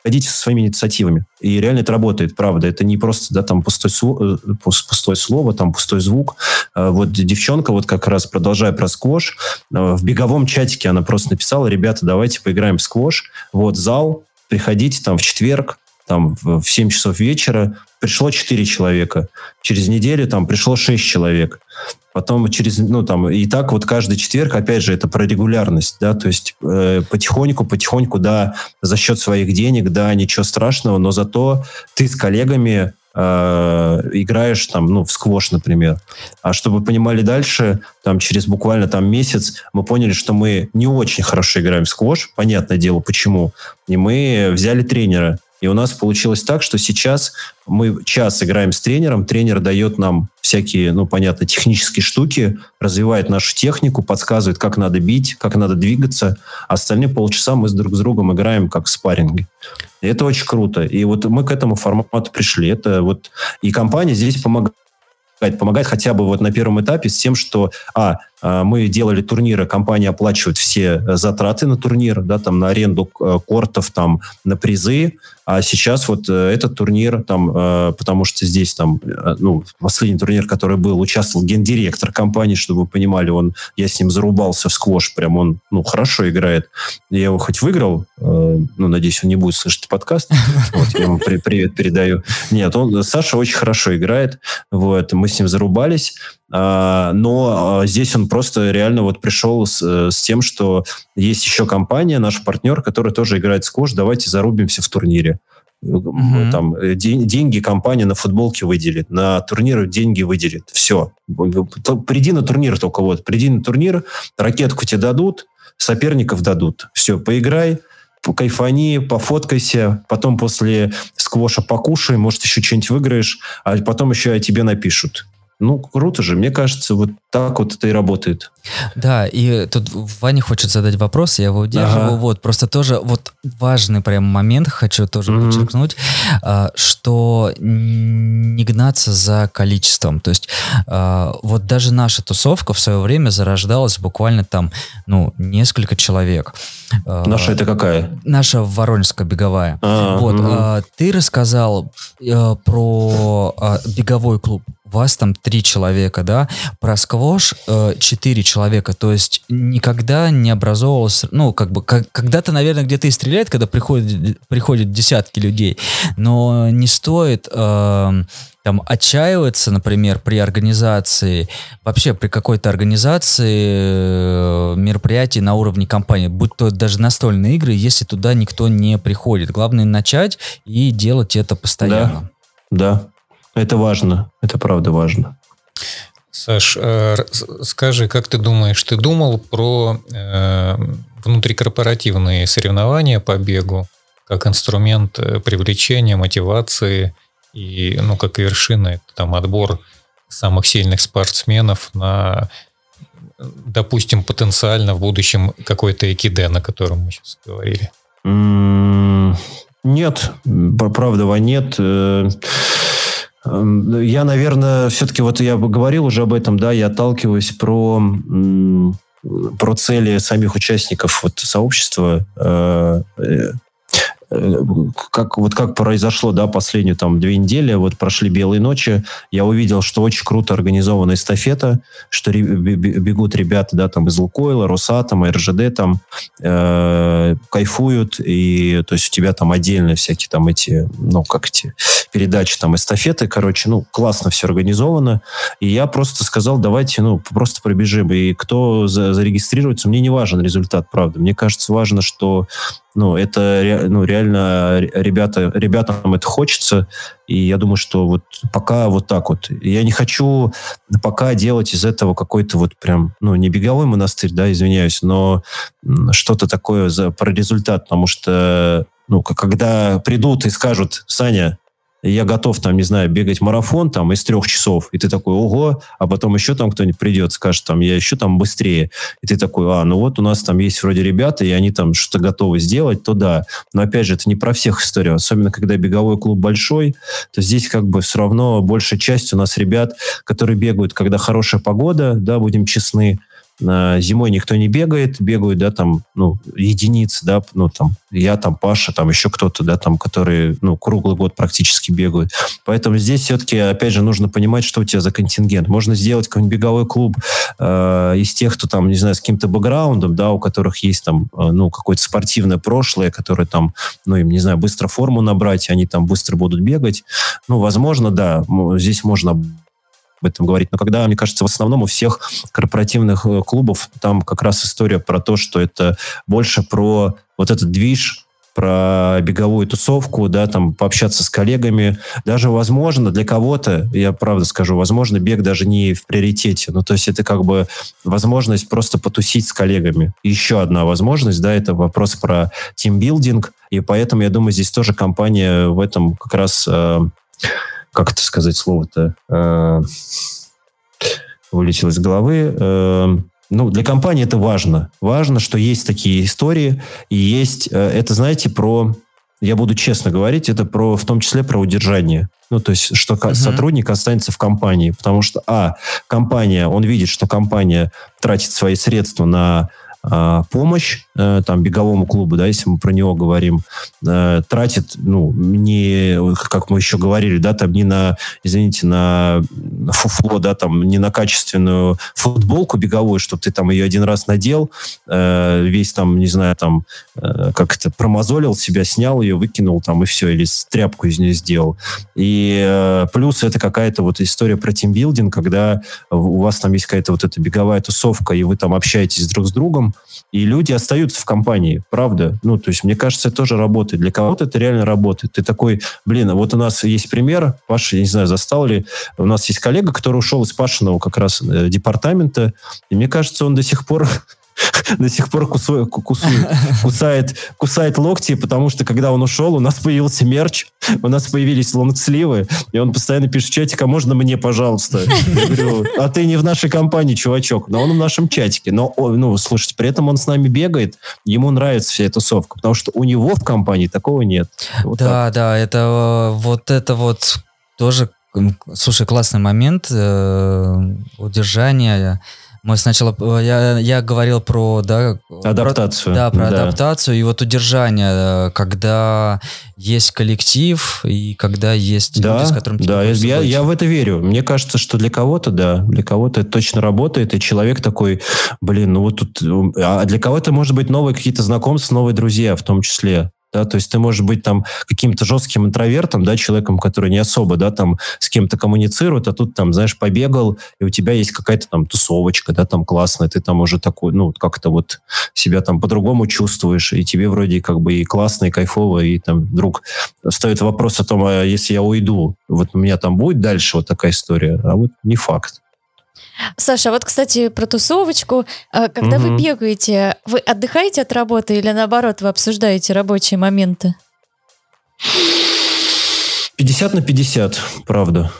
ходите со своими инициативами. И реально это работает, правда. Это не просто, да, там слово, э, пустое слово, там пустой звук. А вот девчонка, вот как раз продолжая про сквош, э, в беговом чатике она просто написала, ребята, давайте поиграем в сквош. Вот зал, приходите там в четверг, там в 7 часов вечера, пришло 4 человека. Через неделю там пришло 6 человек. Потом через, ну там, и так вот каждый четверг, опять же, это про регулярность, да, то есть э, потихоньку, потихоньку, да, за счет своих денег, да, ничего страшного, но зато ты с коллегами э, играешь там, ну, в сквош, например. А чтобы понимали дальше, там через буквально там месяц мы поняли, что мы не очень хорошо играем в сквош, понятное дело, почему. И мы взяли тренера, И у нас получилось так, что сейчас мы час играем с тренером, тренер дает нам всякие, ну, понятно, технические штуки, развивает нашу технику, подсказывает, как надо бить, как надо двигаться. А остальные полчаса мы с друг с другом играем как в спарринге. И это очень круто. И вот мы к этому формату пришли. Это вот... И компания здесь помогает помогает хотя бы вот на первом этапе с тем, что, а, мы делали турниры, компания оплачивает все э, затраты на турнир, да, там на аренду э, кортов, там на призы, а сейчас вот э, этот турнир, там, потому что здесь там, ну, последний турнир, который был, участвовал гендиректор компании, чтобы вы понимали, он, я с ним зарубался в сквош, прям он, ну, хорошо играет. Я его хоть выиграл, ну, надеюсь, он не будет слышать подкаст, вот, я ему привет передаю. Нет, он, Саша очень хорошо играет, вот, мы с ним зарубались, но а, здесь он просто реально вот пришел с, э, с тем, что есть еще компания, наш партнер, который тоже играет сквош, давайте зарубимся в турнире. Mm-hmm. Там э, день, деньги компания на футболке выделит, на турниры деньги выделит. Все. Приди на турнир только вот. Приди на турнир, ракетку тебе дадут, соперников дадут. Все, поиграй, кайфани, пофоткайся, потом после сквоша покушай, может, еще что-нибудь выиграешь, а потом еще о тебе напишут. Ну, круто же. Мне кажется, вот так вот это и работает. Да, и тут Ваня хочет задать вопрос, я его удерживаю. Ага. Вот, просто тоже вот важный прям момент хочу тоже mm-hmm. подчеркнуть, а, что не гнаться за количеством. То есть а, вот даже наша тусовка в свое время зарождалась буквально там, ну, несколько человек. А, наша это какая? Наша Воронежская беговая. А, вот, угу. ты рассказал э, про беговой клуб вас там три человека, да, про сквош э, четыре человека, то есть никогда не образовывалось, ну, как бы, как, когда-то, наверное, где-то и стреляет, когда приходят, приходят десятки людей, но не стоит э, там отчаиваться, например, при организации, вообще при какой-то организации э, мероприятий на уровне компании, будь то даже настольные игры, если туда никто не приходит. Главное начать и делать это постоянно. Да, да. Это важно, это правда важно. Саш, э, скажи, как ты думаешь, ты думал про э, внутрикорпоративные соревнования по бегу как инструмент э, привлечения, мотивации и, ну, как вершина, это там отбор самых сильных спортсменов на, допустим, потенциально в будущем какой-то экиде, о котором мы сейчас говорили? Нет, правда, нет. Эм, я, наверное, все-таки вот я говорил уже об этом, да, я отталкиваюсь про про цели самих участников вот сообщества. Как, вот как произошло, да, последние там две недели, вот прошли белые ночи, я увидел, что очень круто организована эстафета, что бегут ребята, да, там из Лукойла, Росатома, РЖД там, э, кайфуют, и то есть у тебя там отдельно всякие там эти, ну, как эти передачи, там, эстафеты, короче, ну, классно все организовано, и я просто сказал, давайте, ну, просто пробежим, и кто за, зарегистрируется, мне не важен результат, правда, мне кажется, важно, что ну, это ну, реально ребята, ребятам это хочется, и я думаю, что вот пока вот так вот. Я не хочу пока делать из этого какой-то вот прям, ну, не беговой монастырь, да, извиняюсь, но что-то такое за, про результат, потому что, ну, когда придут и скажут, Саня, я готов, там, не знаю, бегать марафон там из трех часов, и ты такой, ого, а потом еще там кто-нибудь придет, скажет, там, я еще там быстрее, и ты такой, а, ну вот у нас там есть вроде ребята, и они там что-то готовы сделать, то да. Но опять же, это не про всех история, особенно когда беговой клуб большой, то здесь как бы все равно большая часть у нас ребят, которые бегают, когда хорошая погода, да, будем честны, Зимой никто не бегает, бегают, да, там, ну, единицы, да, ну, там, я, там, Паша, там, еще кто-то, да, там, которые, ну, круглый год практически бегают. Поэтому здесь все-таки, опять же, нужно понимать, что у тебя за контингент. Можно сделать какой-нибудь беговой клуб э, из тех, кто там, не знаю, с каким-то бэкграундом, да, у которых есть там, э, ну, какое-то спортивное прошлое, которые там, ну, им, не знаю, быстро форму набрать, они там быстро будут бегать. Ну, возможно, да, здесь можно об этом говорить. Но когда, мне кажется, в основном у всех корпоративных э, клубов там как раз история про то, что это больше про вот этот движ, про беговую тусовку, да, там пообщаться с коллегами. Даже, возможно, для кого-то, я правда скажу, возможно, бег даже не в приоритете. Ну, то есть это как бы возможность просто потусить с коллегами. Еще одна возможность, да, это вопрос про тимбилдинг. И поэтому, я думаю, здесь тоже компания в этом как раз, э, как это сказать слово-то, э, вылетело из головы. Э, ну, для компании это важно. Важно, что есть такие истории, и есть, э, это, знаете, про, я буду честно говорить, это про, в том числе про удержание. Ну, то есть, что uh-huh. сотрудник останется в компании. Потому что, а, компания, он видит, что компания тратит свои средства на помощь э, там беговому клубу, да, если мы про него говорим, э, тратит, ну, не, как мы еще говорили, да, там не на, извините, на фуфло, да, там не на качественную футболку беговую, чтобы ты там ее один раз надел, э, весь там, не знаю, там, как это, промозолил себя, снял ее, выкинул там и все, или тряпку из нее сделал. И плюс это какая-то вот история про тимбилдинг, когда у вас там есть какая-то вот эта беговая тусовка, и вы там общаетесь друг с другом, и люди остаются в компании, правда. Ну, то есть, мне кажется, это тоже работает. Для кого-то это реально работает. Ты такой, блин, а вот у нас есть пример, Паша, я не знаю, застал ли, у нас есть коллега, который ушел из Пашиного как раз э, департамента, и мне кажется, он до сих пор до сих пор кусует, кусает, кусает локти, потому что когда он ушел, у нас появился мерч, у нас появились лонгсливы, и он постоянно пишет в чатик, а можно мне, пожалуйста? Я говорю, а ты не в нашей компании, чувачок, но он в нашем чатике. Но, ну, слушайте, при этом он с нами бегает, ему нравится вся эта тусовка, потому что у него в компании такого нет. Вот да, так. да, это вот это вот тоже, слушай, классный момент э, удержания мы сначала, э, я, я говорил про, да... Адаптацию. Про, да, про да. адаптацию и вот удержание, э, когда есть коллектив и когда есть да, люди, с которыми Да, я, я в это верю. Мне кажется, что для кого-то, да, для кого-то это точно работает, и человек такой, блин, ну вот тут... А для кого-то, может быть, новые какие-то знакомства, новые друзья в том числе да, то есть ты можешь быть там каким-то жестким интровертом, да, человеком, который не особо, да, там с кем-то коммуницирует, а тут там, знаешь, побегал, и у тебя есть какая-то там тусовочка, да, там классная, ты там уже такой, ну, как-то вот себя там по-другому чувствуешь, и тебе вроде как бы и классно, и кайфово, и там вдруг стоит вопрос о том, а если я уйду, вот у меня там будет дальше вот такая история, а вот не факт. Саша, вот, кстати, про тусовочку. А, когда угу. вы бегаете, вы отдыхаете от работы или наоборот, вы обсуждаете рабочие моменты? 50 на 50, правда.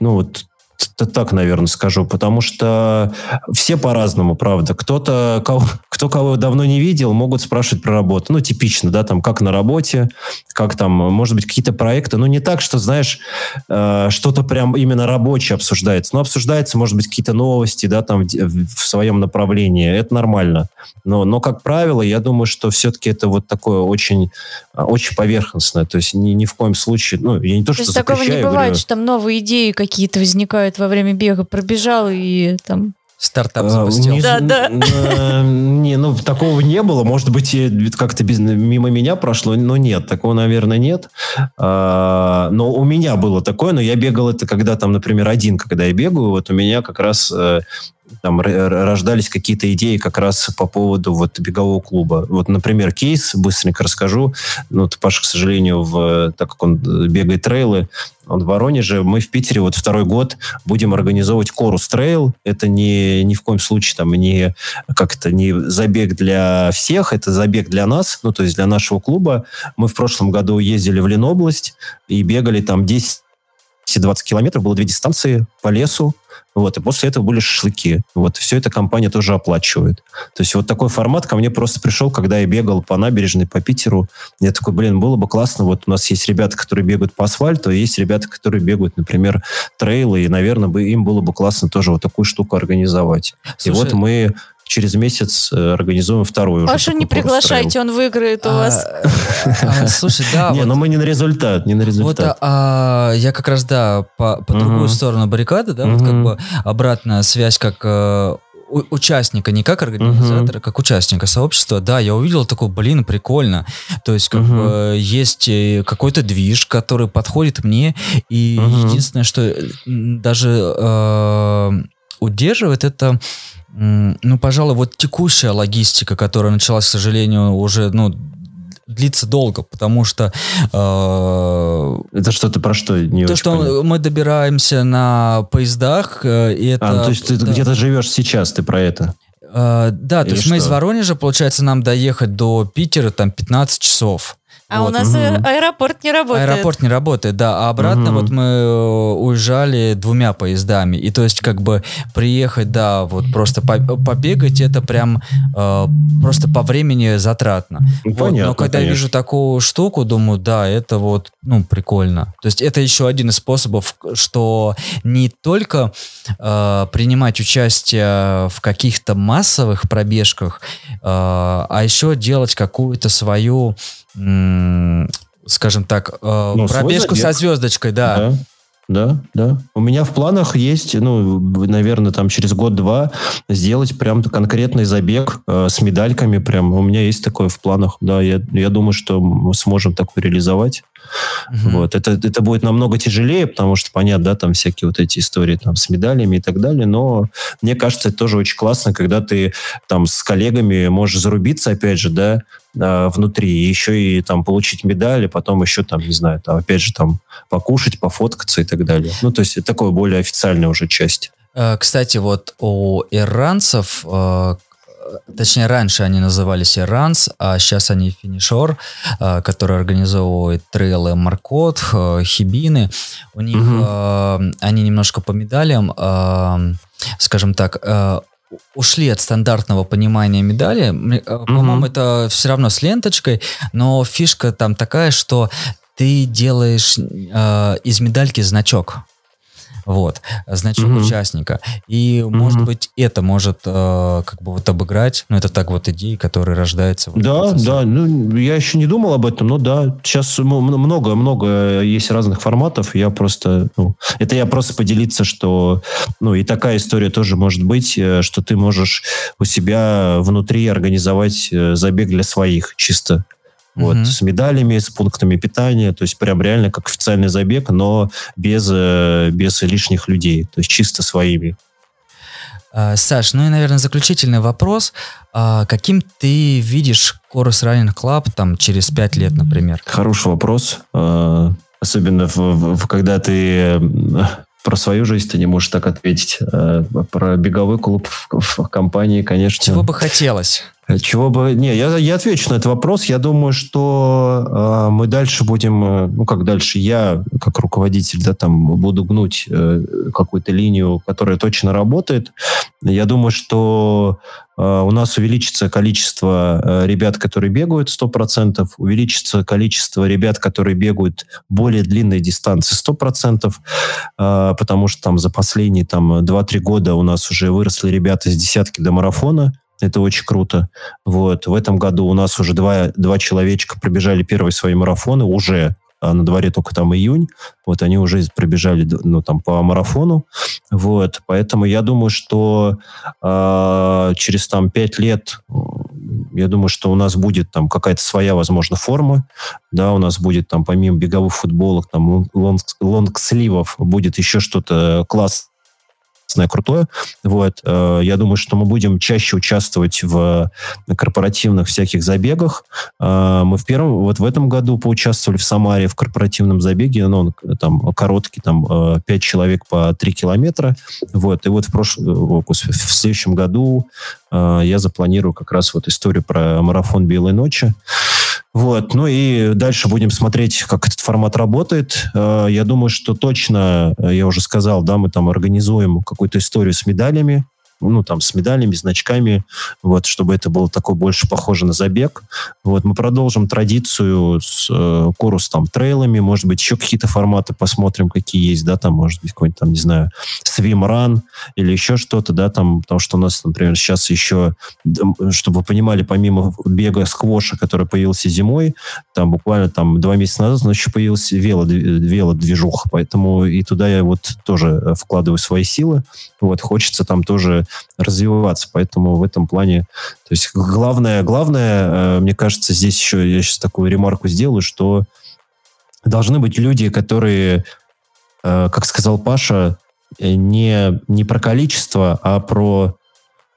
Ну вот так, наверное, скажу, потому что все по-разному, правда. Кто-то, кто кого давно не видел, могут спрашивать про работу. Ну, типично, да, там, как на работе, как там, может быть, какие-то проекты. Ну, не так, что, знаешь, э, что-то прям именно рабочее обсуждается. Но обсуждается, может быть, какие-то новости, да, там, в, в своем направлении. Это нормально. Но, но, как правило, я думаю, что все-таки это вот такое очень, очень поверхностное. То есть ни, ни в коем случае, ну, я не то, то что такого не бывает, говорю, что там новые идеи какие-то возникают во время бега, пробежал и там Стартап а, запустил. да, да. Не, ну, такого не было. Может быть, как-то без, мимо меня прошло, но нет, такого, наверное, нет. А, но у меня было такое, но я бегал это, когда там, например, один, когда я бегаю, вот у меня как раз э, там рождались какие-то идеи как раз по поводу вот бегового клуба. Вот, например, кейс, быстренько расскажу. Ну, вот Паша, к сожалению, в, так как он бегает трейлы, он в Воронеже. Мы в Питере вот второй год будем организовывать Корус Трейл. Это не, ни в коем случае там не как-то не забег для всех, это забег для нас, ну, то есть для нашего клуба. Мы в прошлом году ездили в Ленобласть и бегали там 10 20 километров, было две дистанции по лесу, вот, и после этого были шашлыки. Вот, все это компания тоже оплачивает. То есть вот такой формат ко мне просто пришел, когда я бегал по набережной, по Питеру. Я такой, блин, было бы классно, вот у нас есть ребята, которые бегают по асфальту, и есть ребята, которые бегают, например, трейлы, и, наверное, бы, им было бы классно тоже вот такую штуку организовать. Слушай, и вот мы через месяц э, организуем вторую. Пашу не приглашайте, он выиграет у а, вас. А, слушай, да. Не, но мы не на результат, не на результат. Вот, я как раз, да, по другую сторону баррикады, да, вот как бы обратная связь как э, участника, не как организатора, uh-huh. как участника сообщества, да, я увидел такой, блин, прикольно. То есть, как uh-huh. бы, есть э, какой-то движ, который подходит мне, и uh-huh. единственное, что даже э, удерживает, это ну, пожалуй, вот текущая логистика, которая началась, к сожалению, уже, ну, длится долго, потому что... Э, это что-то про что? Не то, что понятно. мы добираемся на поездах, э, и это... А, то есть ты да. где-то живешь сейчас, ты про это? Э, да, Или то есть что? мы из Воронежа, получается, нам доехать до Питера там 15 часов. А вот. у нас угу. аэропорт не работает. Аэропорт не работает, да. А обратно угу. вот мы э, уезжали двумя поездами. И то есть как бы приехать, да, вот просто побегать, это прям э, просто по времени затратно. Ну, вот. понятно, Но когда конечно. я вижу такую штуку, думаю, да, это вот, ну, прикольно. То есть это еще один из способов, что не только э, принимать участие в каких-то массовых пробежках, э, а еще делать какую-то свою скажем так, э, ну, пробежку со звездочкой, да. да. Да, да. У меня в планах есть, ну, наверное, там через год-два сделать прям конкретный забег э, с медальками. Прям у меня есть такое в планах. Да, я, я думаю, что мы сможем такое реализовать. Угу. Вот. Это, это будет намного тяжелее, потому что, понятно, да, там всякие вот эти истории там с медалями и так далее, но мне кажется, это тоже очень классно, когда ты там с коллегами можешь зарубиться, опять же, да, а, внутри, и еще и там получить медали, потом еще там, не знаю, там, опять же, там покушать, пофоткаться и так далее. Ну, то есть это такое более официальная уже часть. Э, кстати, вот у иранцев э, точнее, раньше они назывались Иранс, а сейчас они Финишор, э, который организовывает трейлы Маркот, э, Хибины. У них угу. они немножко по медалям, скажем так, ушли от стандартного понимания медали. По-моему, это все равно с ленточкой, но фишка там такая, что ты делаешь э, из медальки значок. Вот, значок mm-hmm. участника. И, mm-hmm. может быть, это может э, как бы вот обыграть, ну, это так вот идеи, которые рождаются. Вот да, да, ну, я еще не думал об этом, но да, сейчас много-много есть разных форматов, я просто, ну, это я просто поделиться, что, ну, и такая история тоже может быть, э, что ты можешь у себя внутри организовать э, забег для своих, чисто вот, угу. с медалями, с пунктами питания, то есть прям реально как официальный забег, но без, э, без лишних людей, то есть чисто своими. А, Саш, ну и, наверное, заключительный вопрос. А каким ты видишь Chorus Running Club там через пять лет, например? Хороший вопрос. А, особенно в, в, когда ты про свою жизнь ты не можешь так ответить. Про беговой клуб в, в компании, конечно. Чего бы хотелось? Чего бы... Не, я, я отвечу на этот вопрос. Я думаю, что э, мы дальше будем... Э, ну, как дальше? Я, как руководитель, да, там, буду гнуть э, какую-то линию, которая точно работает. Я думаю, что э, у нас увеличится количество э, ребят, которые бегают 100%, увеличится количество ребят, которые бегают более длинные дистанции 100%, э, потому что там за последние там, 2-3 года у нас уже выросли ребята с десятки до марафона. Это очень круто. Вот. В этом году у нас уже два, два человечка пробежали первые свои марафоны уже а на дворе только там июнь, вот они уже пробежали ну, там, по марафону, вот, поэтому я думаю, что э, через там пять лет, я думаю, что у нас будет там какая-то своя, возможно, форма, да, у нас будет там помимо беговых футболок, там лонг, лонгсливов будет еще что-то класс классное, крутое. Вот. Э, я думаю, что мы будем чаще участвовать в корпоративных всяких забегах. Э, мы в первом, вот в этом году поучаствовали в Самаре в корпоративном забеге, ну, он там короткий, там 5 э, человек по 3 километра. Вот. И вот в прошлом, в следующем году я запланирую как раз вот историю про марафон Белой ночи. Вот, ну и дальше будем смотреть, как этот формат работает. Э, я думаю, что точно, э, я уже сказал, да, мы там организуем какую-то историю с медалями ну, там, с медалями, значками, вот, чтобы это было такое больше похоже на забег. Вот, мы продолжим традицию с э, корус, там, трейлами, может быть, еще какие-то форматы посмотрим, какие есть, да, там, может быть, какой-нибудь, там, не знаю, swim или еще что-то, да, там, потому что у нас, например, сейчас еще, чтобы вы понимали, помимо бега сквоша, который появился зимой, там, буквально, там, два месяца назад, у нас еще появился вело, велодвижуха, поэтому и туда я вот тоже вкладываю свои силы, вот, хочется там тоже развиваться. Поэтому в этом плане, то есть главное, главное, э, мне кажется, здесь еще я сейчас такую ремарку сделаю, что должны быть люди, которые, э, как сказал Паша, э, не, не про количество, а про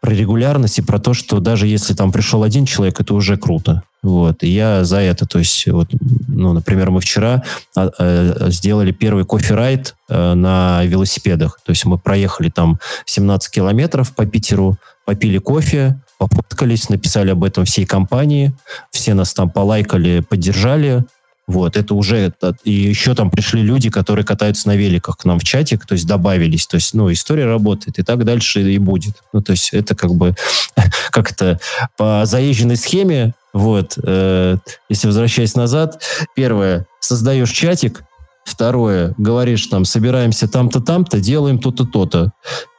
про регулярность и про то, что даже если там пришел один человек, это уже круто. Вот. И я за это. То есть, вот, ну, например, мы вчера а, а, сделали первый кофе-райд а, на велосипедах. То есть мы проехали там 17 километров по Питеру, попили кофе, пофоткались, написали об этом всей компании, все нас там полайкали, поддержали, вот, это уже... И еще там пришли люди, которые катаются на великах к нам в чатик, то есть добавились. То есть, ну, история работает, и так дальше и будет. Ну, то есть это как бы как-то по заезженной схеме, вот, э, если возвращаясь назад, первое, создаешь чатик, второе, говоришь там, собираемся там-то, там-то, делаем то-то, то-то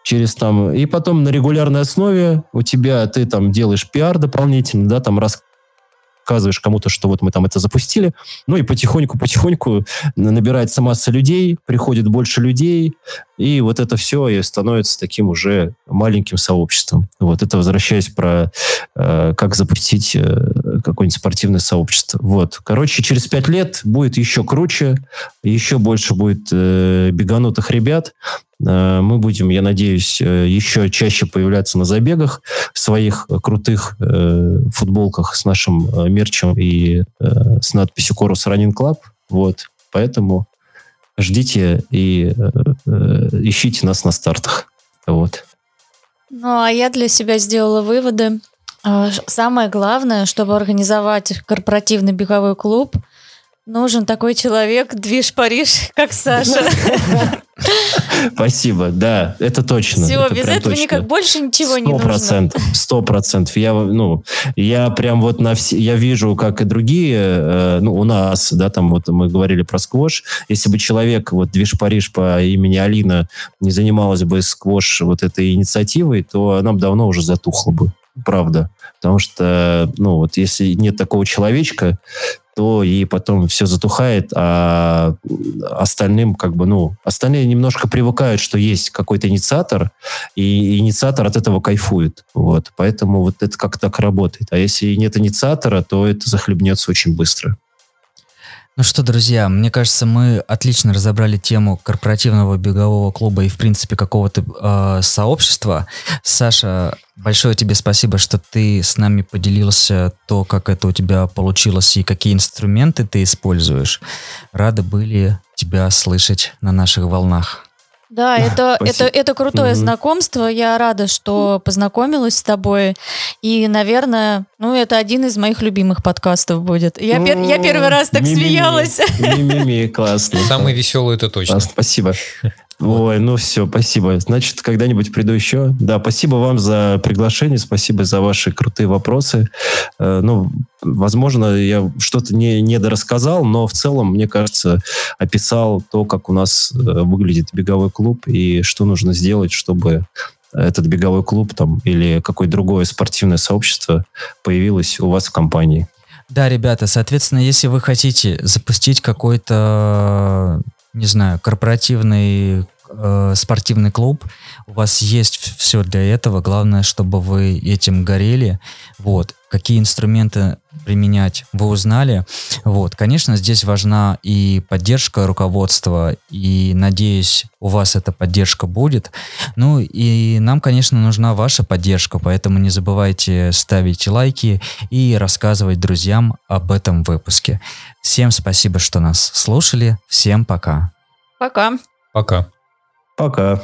через там, и потом на регулярной основе у тебя, ты там делаешь пиар дополнительно, да, там рассказываешь кому-то, что вот мы там это запустили. Ну и потихоньку-потихоньку набирается масса людей, приходит больше людей, и вот это все и становится таким уже маленьким сообществом. Вот это возвращаясь про э, как запустить э, какое-нибудь спортивное сообщество. Вот. Короче, через пять лет будет еще круче, еще больше будет э, беганутых ребят. Э, мы будем, я надеюсь, э, еще чаще появляться на забегах в своих крутых э, футболках с нашим э, мерчем и э, с надписью Chorus Running Club. Вот. Поэтому ждите и э, э, ищите нас на стартах. Вот. Ну, а я для себя сделала выводы. А, самое главное, чтобы организовать корпоративный беговой клуб, нужен такой человек, движ Париж, как Саша. Спасибо, да, это точно. Все, это без этого точно. никак больше ничего не нужно. Сто процентов. Я, ну, я прям вот на все, я вижу, как и другие, э, ну, у нас, да, там вот мы говорили про сквош. Если бы человек, вот Движ Париж по имени Алина не занималась бы сквош вот этой инициативой, то нам давно уже затухло бы правда. Потому что, ну, вот если нет такого человечка, то и потом все затухает, а остальным как бы, ну, остальные немножко привыкают, что есть какой-то инициатор, и инициатор от этого кайфует. Вот. Поэтому вот это как так работает. А если нет инициатора, то это захлебнется очень быстро. Ну что, друзья, мне кажется, мы отлично разобрали тему корпоративного бегового клуба и, в принципе, какого-то э, сообщества. Саша, большое тебе спасибо, что ты с нами поделился то, как это у тебя получилось и какие инструменты ты используешь. Рады были тебя слышать на наших волнах. Да, это, это, это крутое mm-hmm. знакомство. Я рада, что познакомилась с тобой. И, наверное, ну, это один из моих любимых подкастов будет. Я, пер, я первый раз так смеялась. Ми-ми-ми, классно. Самый веселый это точно. Классно, спасибо. Ой, ну все, спасибо. Значит, когда-нибудь приду еще. Да, спасибо вам за приглашение, спасибо за ваши крутые вопросы. Э, ну, возможно, я что-то не, не дорассказал, но в целом, мне кажется, описал то, как у нас э, выглядит беговой клуб и что нужно сделать, чтобы этот беговой клуб там или какое-то другое спортивное сообщество появилось у вас в компании. Да, ребята, соответственно, если вы хотите запустить какой-то не знаю, корпоративный э, спортивный клуб, у вас есть все для этого, главное, чтобы вы этим горели, вот, какие инструменты применять, вы узнали, вот, конечно, здесь важна и поддержка руководства, и, надеюсь, у вас эта поддержка будет, ну, и нам, конечно, нужна ваша поддержка, поэтому не забывайте ставить лайки и рассказывать друзьям об этом выпуске. Всем спасибо, что нас слушали, всем пока. Пока. Пока. Пока.